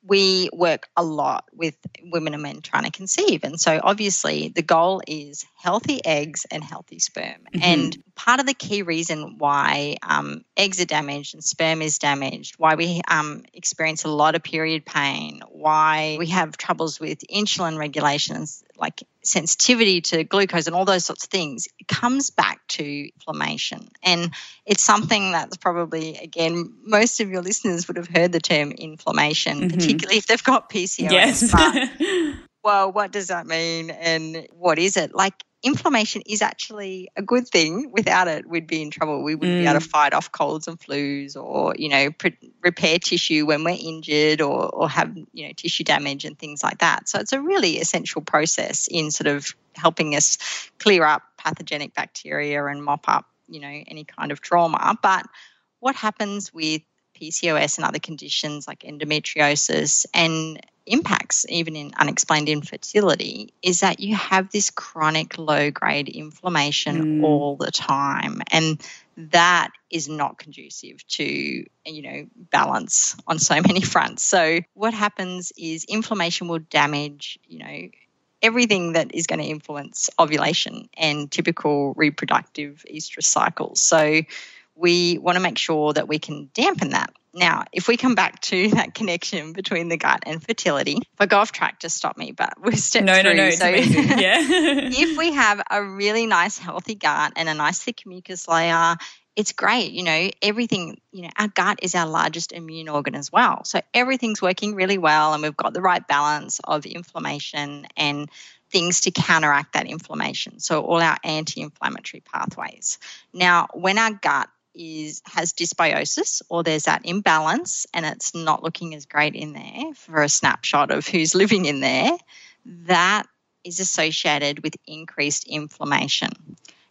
S3: we work a lot with women and men trying to conceive, and so obviously the goal is healthy eggs and healthy sperm.
S1: Mhm.
S3: And part of the key reason why um, eggs are damaged and sperm is damaged, why we um, experience a lot of period pain, why we have troubles with insulin regulations like sensitivity to glucose and all those sorts of things it comes back to inflammation and it's something that's probably again most of your listeners would have heard the term inflammation
S1: Mhm.
S3: particularly if they've got PCOS
S1: yes.
S3: but well, what does that mean and what is it? Like, inflammation is actually a good thing. Without it, we'd be in trouble. We wouldn't be able to fight off colds and flus or, you know, pre- repair tissue when we're injured or, or have, you know, tissue damage and things like that. So it's a really essential process in sort of helping us clear up pathogenic bacteria and mop up, you know, any kind of trauma. But what happens with PCOS and other conditions like endometriosis and impacts even in unexplained infertility is that you have this chronic low grade inflammation
S1: Mm.
S3: all the time and that is not conducive to you know balance on so many fronts so what happens is inflammation will damage you know everything that is going to influence ovulation and typical reproductive estrous cycles so we want to make sure that we can dampen that. Now, if we come back to that connection between the gut and fertility, if I go off track, just stop me, but we've stepped
S1: no,
S3: through.
S1: no, no.
S3: So
S1: amazing. Yeah.
S3: if we have a really nice, healthy gut and a nice thick mucus layer, it's great. You know, everything, you know, our gut is our largest immune organ as well. So everything's working really well and we've got the right balance of inflammation and things to counteract that inflammation. So all our anti-inflammatory pathways. Now, when our gut is has dysbiosis or there's that imbalance and it's not looking as great in there for a snapshot of who's living in there, that is associated with increased inflammation.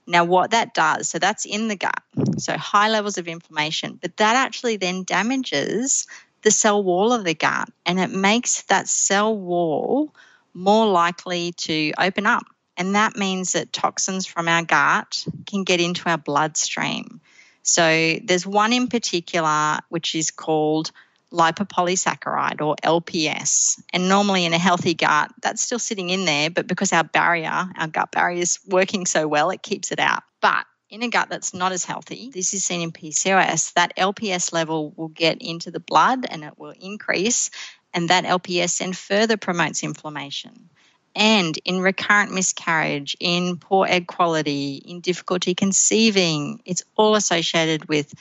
S3: Now, what that does, so that's in the gut, so high levels of inflammation, but that actually then damages the cell wall of the gut and it makes that cell wall more likely to open up. And that means that toxins from our gut can get into our bloodstream. So there's one in particular which is called lipopolysaccharide or LPS. And normally in a healthy gut, that's still sitting in there, but because our barrier, our gut barrier is working so well, it keeps it out. But in a gut that's not as healthy, this is seen in PCOS, that LPS level will get into the blood and it will increase. And that LPS then further promotes inflammation. And in recurrent miscarriage, in poor egg quality, in difficulty conceiving, it's all associated with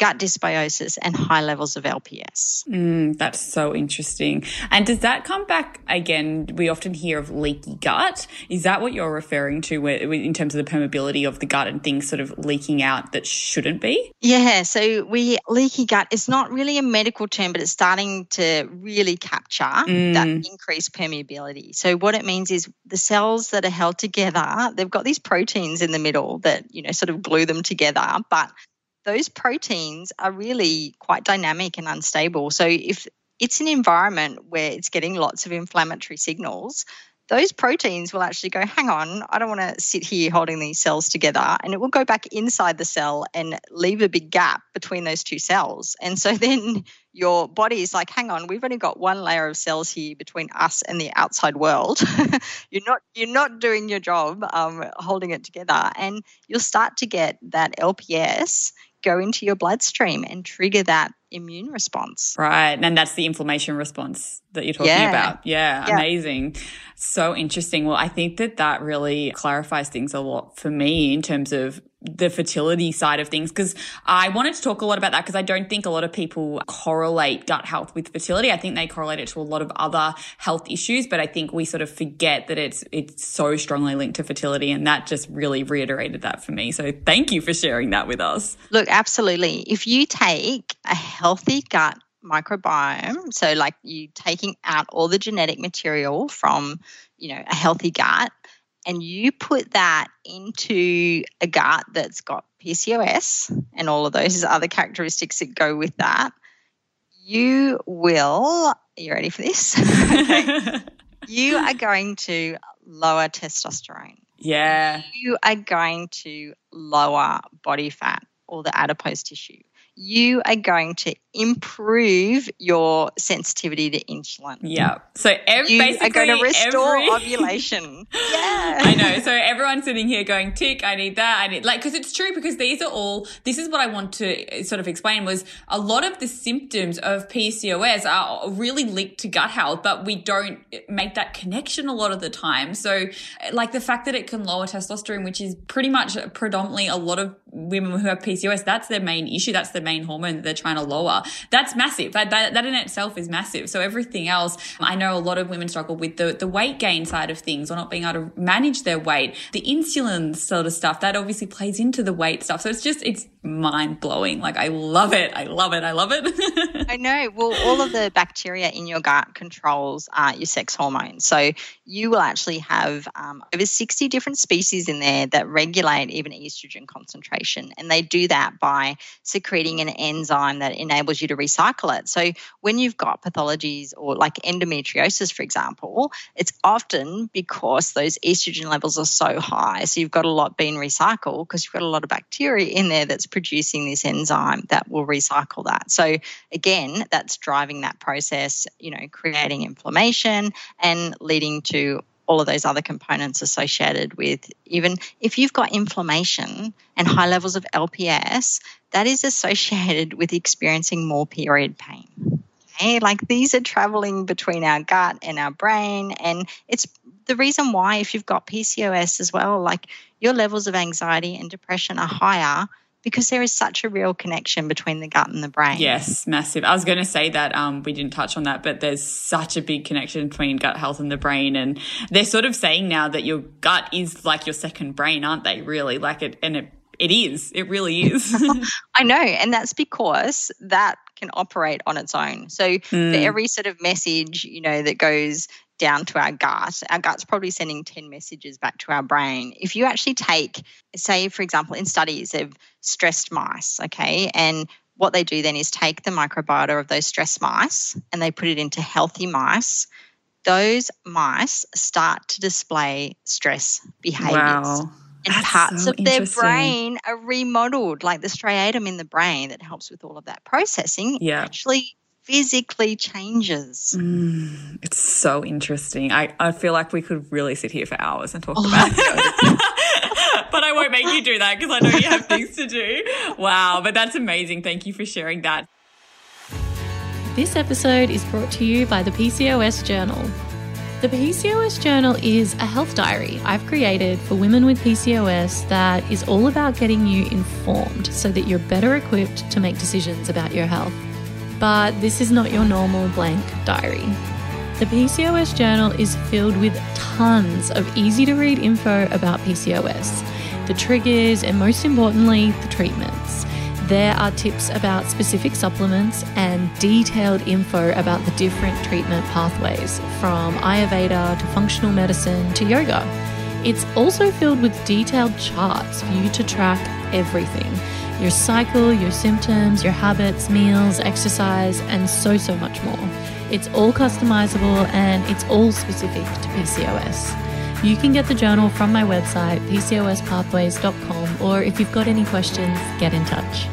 S3: gut dysbiosis and high levels of LPS.
S1: Mm, that's so interesting. And does that come back again? We often hear of leaky gut. Is that what you're referring to in terms of the permeability of the gut and things sort of leaking out that shouldn't be?
S3: Yeah. So we leaky gut is not really a medical term, but it's starting to really capture mm. that increased permeability. So what it means is the cells that are held together, they've got these proteins in the middle that, you know, sort of glue them together, but those proteins are really quite dynamic and unstable. So if it's an environment where it's getting lots of inflammatory signals, those proteins will actually go, hang on, I don't want to sit here holding these cells together. And it will go back inside the cell and leave a big gap between those two cells. And so then your body is like, hang on, we've only got one layer of cells here between us and the outside world. you're not you're not doing your job um, holding it together. And you'll start to get that LPS go into your bloodstream and trigger that immune response.
S1: Right. And that's the inflammation response that you're talking yeah. about. Yeah, yeah, Amazing. So interesting. Well, I think that that really clarifies things a lot for me in terms of the fertility side of things because I wanted to talk a lot about that because I don't think a lot of people correlate gut health with fertility. I think they correlate it to a lot of other health issues, but I think we sort of forget that it's it's so strongly linked to fertility and that just really reiterated that for me. So thank you for sharing that with us.
S3: Look, absolutely. If you take a healthy gut microbiome, so like you taking out all the genetic material from, you know, a healthy gut and you put that into a gut that's got PCOS and all of those other characteristics that go with that, you will, are you ready for this? you are going to lower testosterone.
S1: Yeah.
S3: You are going to lower body fat or the adipose tissue you are going to improve your sensitivity to insulin.
S1: Yeah. So every, you
S3: are going to restore every... ovulation.
S1: yeah. I know. So everyone's sitting here going, tick, I need that. I need like, cause it's true because these are all, this is what I want to uh, sort of explain was a lot of the symptoms of PCOS are really linked to gut health, but we don't uh, make that connection a lot of the time. So uh, like the fact that it can lower testosterone, which is pretty much predominantly a lot of women who have PCOS, that's their main issue. That's the main hormone that they're trying to lower. That's massive. That, that, that in itself is massive. So everything else, I know a lot of women struggle with the, the weight gain side of things or not being able to manage their weight. The insulin sort of stuff, that obviously plays into the weight stuff. So it's just, it's mind blowing. Like I love it. I love it. I love it.
S3: I know. Well, all of the bacteria in your gut controls uh, your sex hormones. So you will actually have um, over 60 different species in there that regulate even estrogen concentration. And they do that by secreting an enzyme that enables you to recycle it. So when you've got pathologies or like endometriosis, for example, it's often because those estrogen levels are so high. So you've got a lot being recycled because you've got a lot of bacteria in there that's producing this enzyme that will recycle that. So again, that's driving that process, you know, creating inflammation and leading to all of those other components associated with even if you've got inflammation and high levels of LPS, that is associated with experiencing more period pain. Okay? Like these are traveling between our gut and our brain. And it's the reason why, if you've got PCOS as well, like your levels of anxiety and depression are higher because there is such a real connection between the gut and the brain.
S1: Yes, massive. I was going to say that um, we didn't touch on that, but there's such a big connection between gut health and the brain, and they're sort of saying now that your gut is like your second brain, aren't they? Really, like it, and it it is. It really is.
S3: I know, and that's because that can operate on its own. So mm. for every sort of message, you know, that goes down to our gut, our gut's probably sending 10 messages back to our brain. If you actually take, say, for example, in studies of stressed mice, okay, and what they do then is take the microbiota of those stressed mice and they put it into healthy mice. Those mice start to display stress behaviors. Wow. And That's parts so of their brain are remodeled, like the striatum in the brain that helps with all of that processing. Yeah. Actually physically changes.
S1: Mm, it's so interesting. I, I feel like we could really sit here for hours and talk oh about it. but I won't make you do that because I know you have things to do. Wow, but that's amazing. Thank you for sharing that.
S2: This episode is brought to you by the PCOS Journal. The PCOS Journal is a health diary I've created for women with PCOS that is all about getting you informed so that you're better equipped to make decisions about your health. But this is not your normal blank diary. The PCOS Journal is filled with tons of easy to read info about PCOS, the triggers, and most importantly, the treatments. There are tips about specific supplements and detailed info about the different treatment pathways, from Ayurveda to functional medicine to yoga. It's also filled with detailed charts for you to track everything your cycle, your symptoms, your habits, meals, exercise, and so, so much more. It's all customizable and it's all specific to PCOS. You can get the journal from my website, pcospathways.com, or if you've got any questions, get in touch.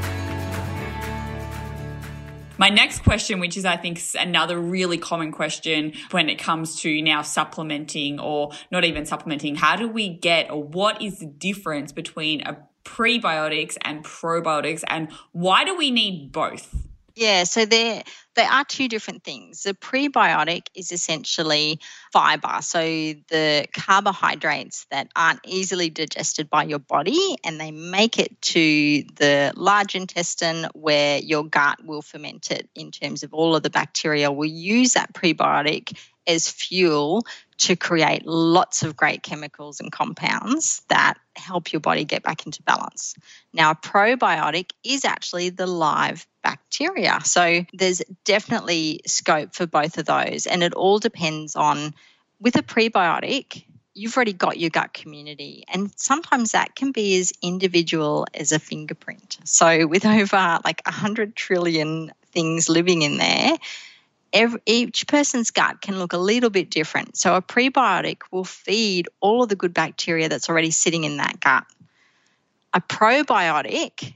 S1: My next question, which is I think another really common question when it comes to now supplementing or not even supplementing, how do we get or what is the difference between a prebiotics and probiotics and why do we need both?
S3: Yeah, so there they are two different things. The prebiotic is essentially fiber, so the carbohydrates that aren't easily digested by your body and they make it to the large intestine where your gut will ferment it in terms of all of the bacteria will use that prebiotic as fuel to create lots of great chemicals and compounds that help your body get back into balance. Now, a probiotic is actually the live bacteria. So there's definitely scope for both of those. And it all depends on, with a prebiotic, you've already got your gut community. And sometimes that can be as individual as a fingerprint. So with over like 100 trillion things living in there, every, each person's gut can look a little bit different. So a prebiotic will feed all of the good bacteria that's already sitting in that gut. A probiotic,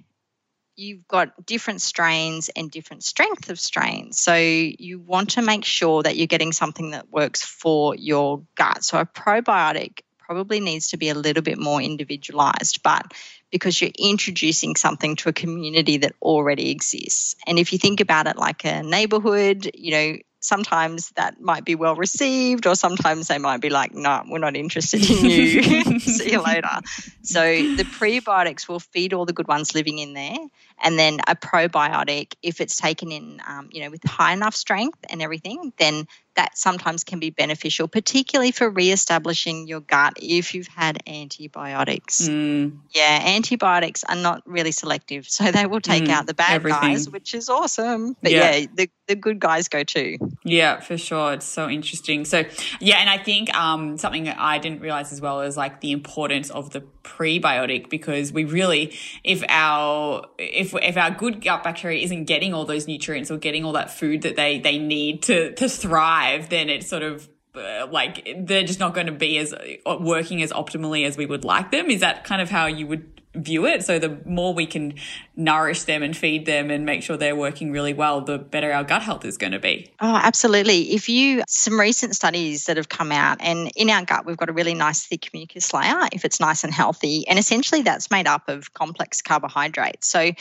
S3: you've got different strains and different strength of strains. So you want to make sure that you're getting something that works for your gut. So a probiotic probably needs to be a little bit more individualized, but because you're introducing something to a community that already exists. And if you think about it like a neighborhood, you know, sometimes that might be well received, or sometimes they might be like, no, we're not interested in you. See you later. So the prebiotics will feed all the good ones living in there. And then a probiotic, if it's taken in, um, you know, with high enough strength and everything, then that sometimes can be beneficial, particularly for re-establishing your gut if you've had antibiotics. Mm. Yeah, antibiotics are not really selective, so they will take mm, out the bad everything. guys, which is awesome. But yeah, yeah the, the good guys go too.
S1: Yeah, for sure. It's so interesting. So yeah, and I think um, something that I didn't realize as well is like the importance of the prebiotic because we really, if our if if our good gut bacteria isn't getting all those nutrients or getting all that food that they they need to to thrive then it's sort of uh, like they're just not going to be as uh, working as optimally as we would like them. Is that kind of how you would view it? So the more we can nourish them and feed them and make sure they're working really well, the better our gut health is going to be.
S3: Oh, absolutely. If you, some recent studies that have come out, and in our gut, we've got a really nice thick mucus layer if it's nice and healthy. And essentially, that's made up of complex carbohydrates. So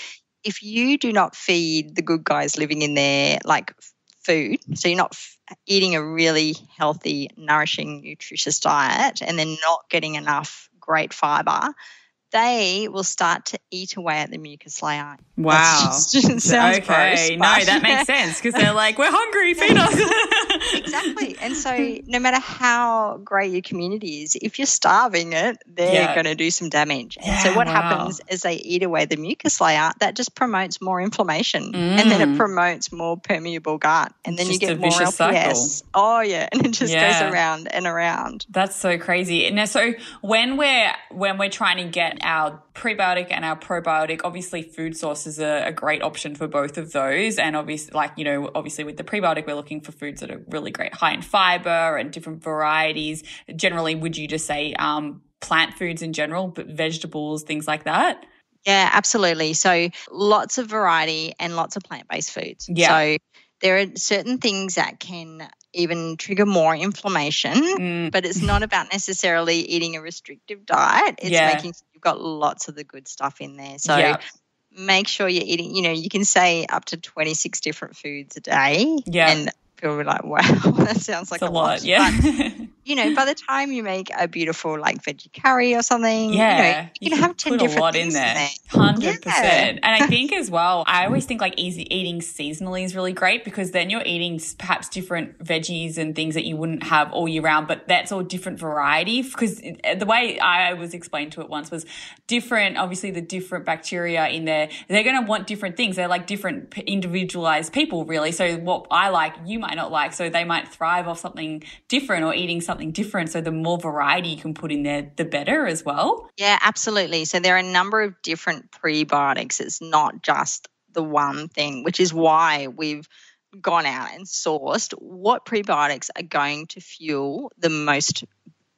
S3: if you do not feed the good guys living in there, like food, so you're not eating a really healthy, nourishing, nutritious diet and then not getting enough great fiber, they will start to eat away at the mucus layer.
S1: Wow.
S3: Just, just sounds
S1: okay.
S3: gross,
S1: no, that makes sense because they're like, we're hungry, feed us.
S3: exactly. And so, no matter how great your community is, if you're starving it, they're
S1: Yeah.
S3: going to do some damage. And so, what
S1: wow.
S3: happens is they eat away the mucus layer. That just promotes more inflammation, and then
S1: Mm.
S3: it promotes more permeable gut, and then you
S1: Just a
S3: get more LPS. Oh yeah, and it just
S1: Yeah.
S3: goes around and around.
S1: That's so crazy. And so when we're when we're trying to get our prebiotic and our probiotic, obviously food sources are a great option for both of those. And obviously, like you know, obviously with the prebiotic, we're looking for foods that are really great, high in fiber and different varieties. Generally, would you just say um, plant foods in general, but vegetables, things like that?
S3: Yeah, absolutely. So lots of variety and lots of plant based foods.
S1: Yeah.
S3: So there are certain things that can even trigger more inflammation,
S1: Mm,
S3: but it's not about necessarily eating a restrictive diet. It's
S1: Yeah.
S3: making you've got lots of the good stuff in there. So
S1: yeah,
S3: make sure you're eating, you know, you can say up to 26 different foods a day.
S1: Yeah.
S3: And people be like, wow, that sounds like
S1: it's a lot.
S3: But,
S1: Yeah.
S3: you know, by the time you make a beautiful like veggie curry or something,
S1: Yeah,
S3: you know, you, can, have 10
S1: put a
S3: different
S1: lot
S3: things
S1: in there. Hundred
S3: Yeah.
S1: percent. And I think as well, I always think like easy eating seasonally is really great because then you're eating perhaps different veggies and things that you wouldn't have all year round, but that's all different variety. Because eh, the way I was explained to it once was different. Obviously, the different bacteria in there, they're going to want different things. They're like different individualized people, really. So what I like, you might not like. So they might thrive off something different or eating something different. So the more variety you can put in there, the better as well.
S3: Yeah, absolutely. So there are a number of different prebiotics. It's not just the one thing, which is why we've gone out and sourced what prebiotics are going to fuel the most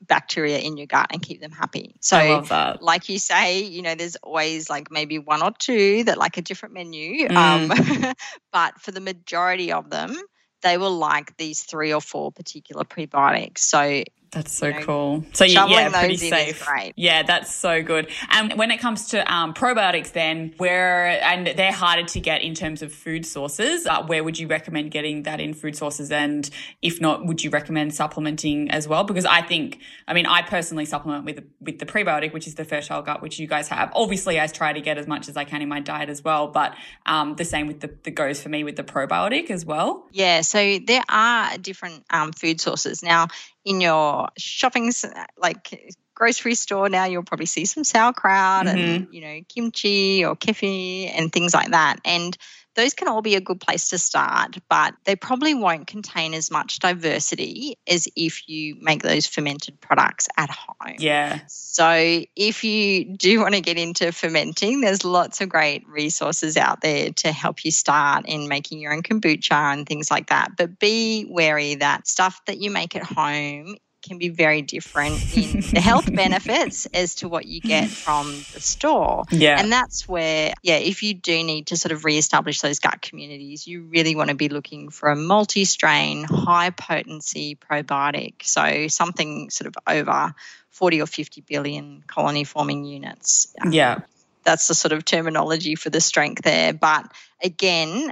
S3: bacteria in your gut and keep them happy. So
S1: I love that.
S3: like you say, you know, there's always like maybe one or two that like a different menu.
S1: Mm.
S3: Um, but for the majority of them, they will like these three or four particular prebiotics. So
S1: That's so
S3: you know,
S1: cool. So you, yeah, pretty
S3: those in is
S1: safe.
S3: great.
S1: Yeah, that's so good. And when it comes to um, probiotics, then where and they're harder to get in terms of food sources. Uh, where would you recommend getting that in food sources? And if not, would you recommend supplementing as well? Because I think, I mean, I personally supplement with with the prebiotic, which is the fertile gut, which you guys have. Obviously, I try to get as much as I can in my diet as well. But um, the same with the, the goes for me with the probiotic as well.
S3: Yeah, so there are different um, food sources. Now, in your shopping, like grocery store, now you'll probably see some sauerkraut and, mm-hmm. you know, kimchi or kefir and things like that. And those can all be a good place to start, but they probably won't contain as much diversity as if you make those fermented products at home.
S1: Yeah.
S3: So, if you do want to get into fermenting, there's lots of great resources out there to help you start in making your own kombucha and things like that. But be wary that stuff that you make at home can be very different in the health benefits as to what you get from the store.
S1: Yeah.
S3: And that's where, yeah, if you do need to sort of reestablish those gut communities, you really want to be looking for a multi strain, high potency probiotic. So something sort of over 40 or 50 billion colony forming units. Um,
S1: yeah.
S3: That's the sort of terminology for the strength there. But again,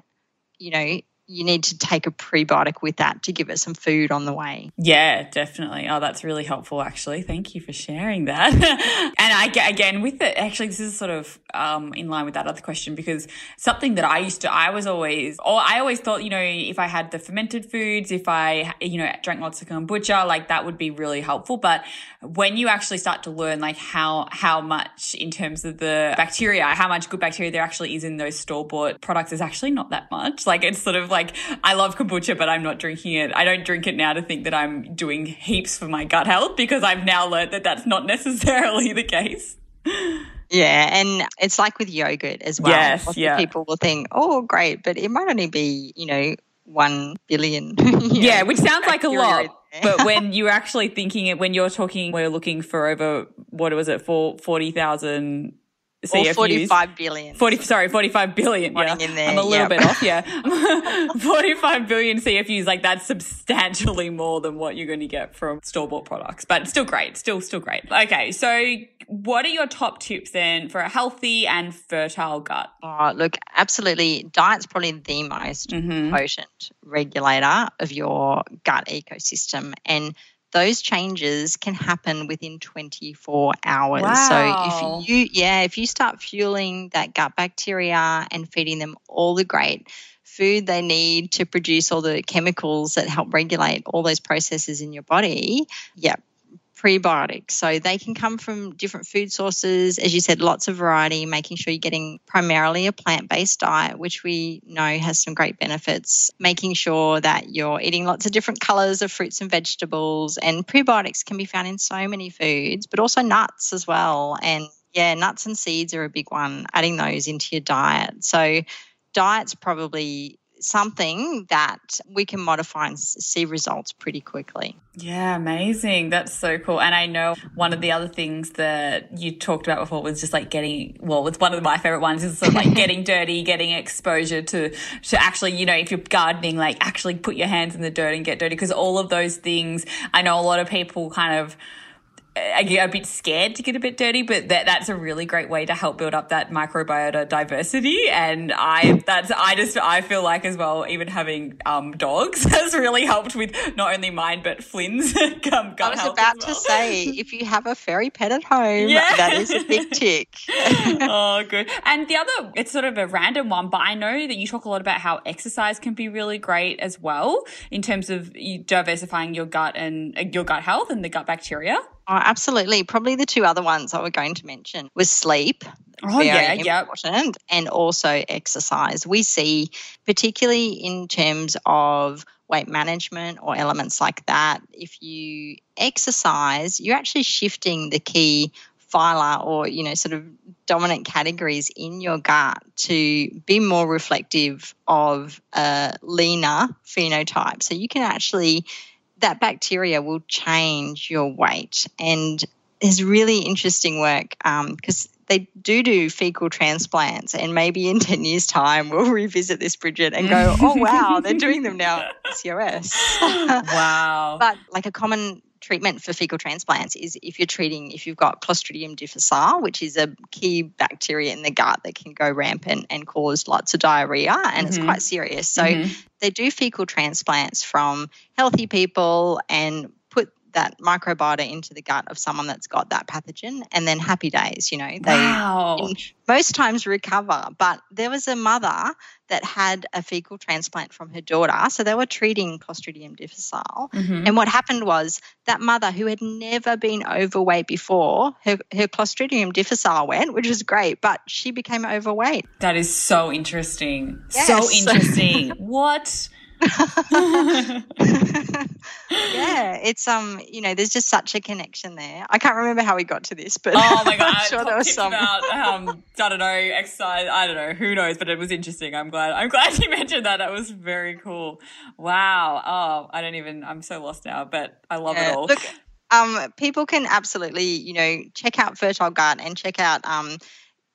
S3: you know, you need to take a prebiotic with that to give it some food on the way.
S1: Yeah, definitely. Oh, that's really helpful, actually. Thank you for sharing that. and I again with it. Actually, this is sort of um, in line with that other question because something that I used to, I was always, or I always thought, you know, if I had the fermented foods, if I, you know, drank lots of kombucha, like that would be really helpful. But when you actually start to learn, like how how much in terms of the bacteria, how much good bacteria there actually is in those store bought products, is actually not that much. Like it's sort of like I love kombucha, but I'm not drinking it. I don't drink it now to think that I'm doing heaps for my gut health because I've now learned that that's not necessarily the case.
S3: Yeah, and it's like with yogurt as well.
S1: Yes,
S3: Lots
S1: yeah.
S3: people will think, oh, great, but it might only be, you know, one billion.
S1: Yeah,
S3: know,
S1: which sounds like a lot. But when you're actually thinking it, when you're talking, we're looking for over, what was it, for 40,000
S3: or
S1: CFUs.
S3: 45 billion.
S1: 40 sorry 45 billion yeah.
S3: In there,
S1: i'm a little
S3: yep.
S1: bit off yeah 45 billion cfus like that's substantially more than what you're going to get from store-bought products but still great still still great okay so what are your top tips then for a healthy and fertile gut
S3: Oh, look, absolutely. Diet's probably the most
S1: Mhm.
S3: potent regulator of your gut ecosystem. And those changes can happen within 24 hours.
S1: Wow.
S3: So if you yeah, if you start fueling that gut bacteria and feeding them all the great food they need to produce all the chemicals that help regulate all those processes in your body, yeah, prebiotics. So they can come from different food sources. As you said, lots of variety, making sure you're getting primarily a plant based diet, which we know has some great benefits. Making sure that you're eating lots of different colors of fruits and vegetables. And prebiotics can be found in so many foods, but also nuts as well. And yeah, nuts and seeds are a big one, adding those into your diet. So diet's probably something that we can modify and see results pretty quickly.
S1: Yeah, amazing. That's so cool. And I know one of the other things that you talked about before was just like getting, well, it's one of my favorite ones is sort of like getting dirty, getting exposure to, to actually, you know, if you're gardening, like actually put your hands in the dirt and get dirty. Cause all of those things, I know a lot of people kind of, I get a bit scared to get a bit dirty, but that that's a really great way to help build up that microbiota diversity. And I that's I just I feel like as well, even having um, dogs has really helped with not only mine but Flynn's um, gut
S3: I was about
S1: well.
S3: to say, if you have a furry pet at home,
S1: Yeah.
S3: that is a big tick.
S1: oh, good. And the other, it's sort of a random one, but I know that you talk a lot about how exercise can be really great as well in terms of diversifying your gut and uh, your gut health and the gut bacteria.
S3: Oh, absolutely. Probably the two other ones I was going to mention was sleep.
S1: Oh,
S3: very
S1: yeah, yep.
S3: important, and also exercise. We see, particularly in terms of weight management or elements like that, if you exercise, you're actually shifting the key phyla or you know sort of dominant categories in your gut to be more reflective of a leaner phenotype so you can actually that bacteria will change your weight and there's really interesting work um, because they do do fecal transplants and maybe in 10 years time we'll revisit this bridget and go oh wow they're doing them now at pcos
S1: Wow.
S3: but like a common treatment for fecal transplants is if you're treating if you've got Clostridium difficile, which is a key bacteria in the gut that can go rampant and cause lots of diarrhea, and it's
S1: Mhm.
S3: quite serious. So
S1: Mhm.
S3: they do fecal transplants from healthy people and that microbiota into the gut of someone that's got that pathogen, and then happy days. You know, they
S1: wow.
S3: most times recover. But there was a mother that had a fecal transplant from her daughter. So they were treating Clostridium difficile.
S1: Mhm.
S3: And what happened was that mother who had never been overweight before, her, her Clostridium difficile went, which was great, but she became overweight.
S1: That is so interesting.
S3: Yes.
S1: So interesting. what?
S3: Yeah, it's um, you know, there's just such a connection there. I can't remember how we got to this, but
S1: Oh my god!
S3: I'm sure there was some.
S1: about um, I don't know exercise. I don't know who knows, but it was interesting. I'm glad. I'm glad you mentioned that. That was very cool. Wow. Oh, I don't even. I'm so lost now, but I love
S3: Yeah.
S1: it all.
S3: Look, um, people can absolutely, you know, check out Fertile Gut and check out um,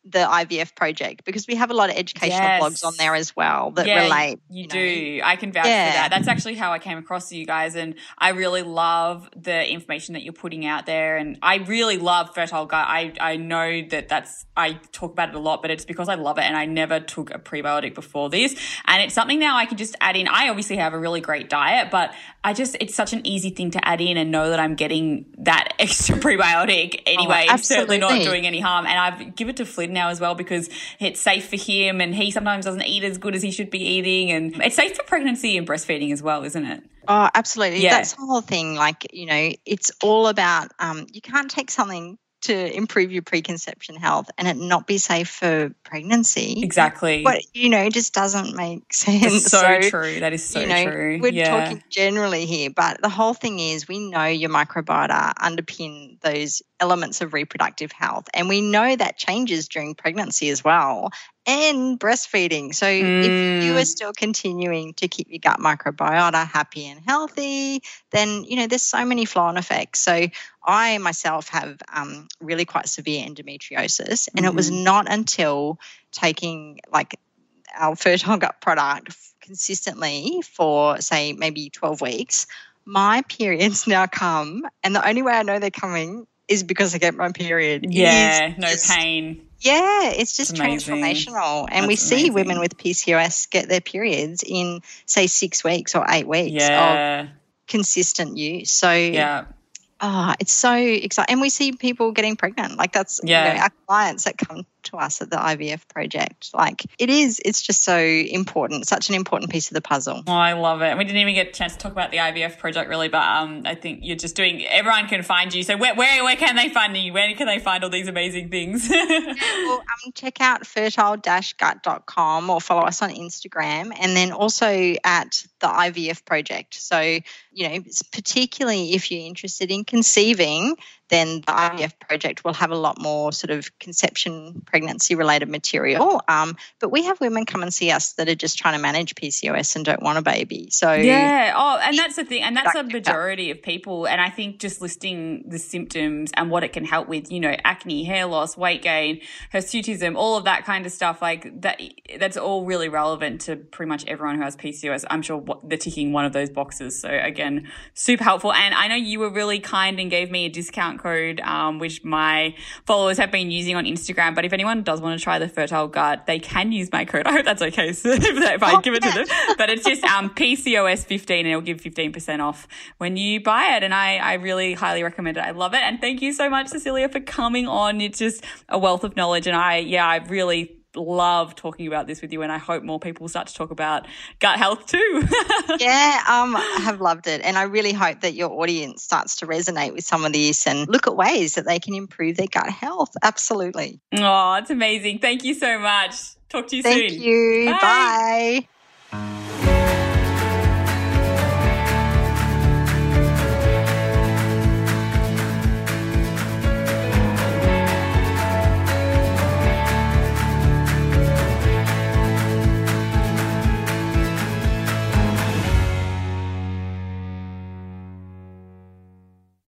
S3: the IVF project because we have a lot of educational
S1: Yes.
S3: blogs on there as well that
S1: yeah,
S3: relate.
S1: You,
S3: know.
S1: do. I can vouch
S3: Yeah.
S1: for that. That's actually how I came across you guys, and I really love the information that you're putting out there. And I really love Fertile Gut. I I know that that's I talk about it a lot, but it's because I love it, and I never took a prebiotic before this, and it's something now I can just add in. I obviously have a really great diet, but I just it's such an easy thing to add in and know that I'm getting that extra prebiotic oh, anyway. it's certainly not
S3: Oh,
S1: doing any harm, and I've give it to Flynn now as well because it's safe for him, and he sometimes doesn't eat as good as he should be eating, and it's safe for pregnancy and breastfeeding as well, isn't it?
S3: Oh, absolutely.
S1: Yeah.
S3: That's the whole thing. Like, you know, it's all about um, you can't take something to improve your preconception health and it not be safe for pregnancy.
S1: Exactly.
S3: But, you know, it just doesn't make sense.
S1: It's so, true. That is so
S3: you know,
S1: true.
S3: we're
S1: yeah.
S3: talking generally here, but the whole thing is we know your microbiota underpin those elements of reproductive health, and we know that changes during pregnancy as well and breastfeeding. So if you
S1: Mm.
S3: are still continuing to keep your gut microbiota happy and healthy, then you know there's so many flow-on effects. So I myself have um, really quite severe endometriosis, and it was
S1: Mhm.
S3: not until taking like our fertile gut product consistently for say maybe 12 weeks my periods now come and the only way i know they're coming is because i get my period
S1: yeah, no pain.
S3: Yeah it's just
S1: amazing.
S3: transformational and we see
S1: amazing.
S3: women with pcos get their periods in say six weeks or eight weeks of consistent use. So
S1: Yeah.
S3: Oh, it's so exciting. And we see people getting pregnant. Like that's you know, our clients that come to us at the IVF project. Like it is, it's just so important, such an important piece of the puzzle.
S1: Oh, I love it. We didn't even get a chance to talk about the IVF project really, but um, I think you're just doing. Everyone can find you. So where where, where can they find you? Where can they find all these amazing things?
S3: Well, um, check out fertile-gut.com or follow us on Instagram and then also at the IVF project. So, you know, it's particularly if you're interested in conceiving, then the IVF project will have a lot more sort of conception, pregnancy related material. Um, but we have women come and see us that are just trying to manage PCOS and don't want a baby. So,
S1: Yeah. Oh, and that's the thing. And that's a majority of people. And I think just listing the symptoms and what it can help with, you know, acne, hair loss, weight gain, hirsutism, all of that kind of stuff, like that, that's all really relevant to pretty much everyone who has PCOS. I'm sure they're ticking one of those boxes. So again, super helpful. And I know you were really kind and gave me a discount code, um, which my followers have been using on Instagram. But if anyone does want to try the fertile gut, they can use my code. I hope that's okay. So if, if I
S3: Oh,
S1: give it to them, but it's just um, PCOS15 and it'll give 15% off when you buy it. And I, I really highly recommend it. I love it. And thank you so much, Cecilia, for coming on. It's just a wealth of knowledge. And I, yeah, I really love talking about this with you. And I hope more people start to talk about gut health too.
S3: yeah, um, I have loved it. And I really hope that your audience starts to resonate with some of this and look at ways that they can improve their gut health. Absolutely.
S1: oh, it's amazing. Thank you so much. Talk to you
S3: Thank
S1: soon.
S3: Thank you.
S1: Bye.
S3: Bye.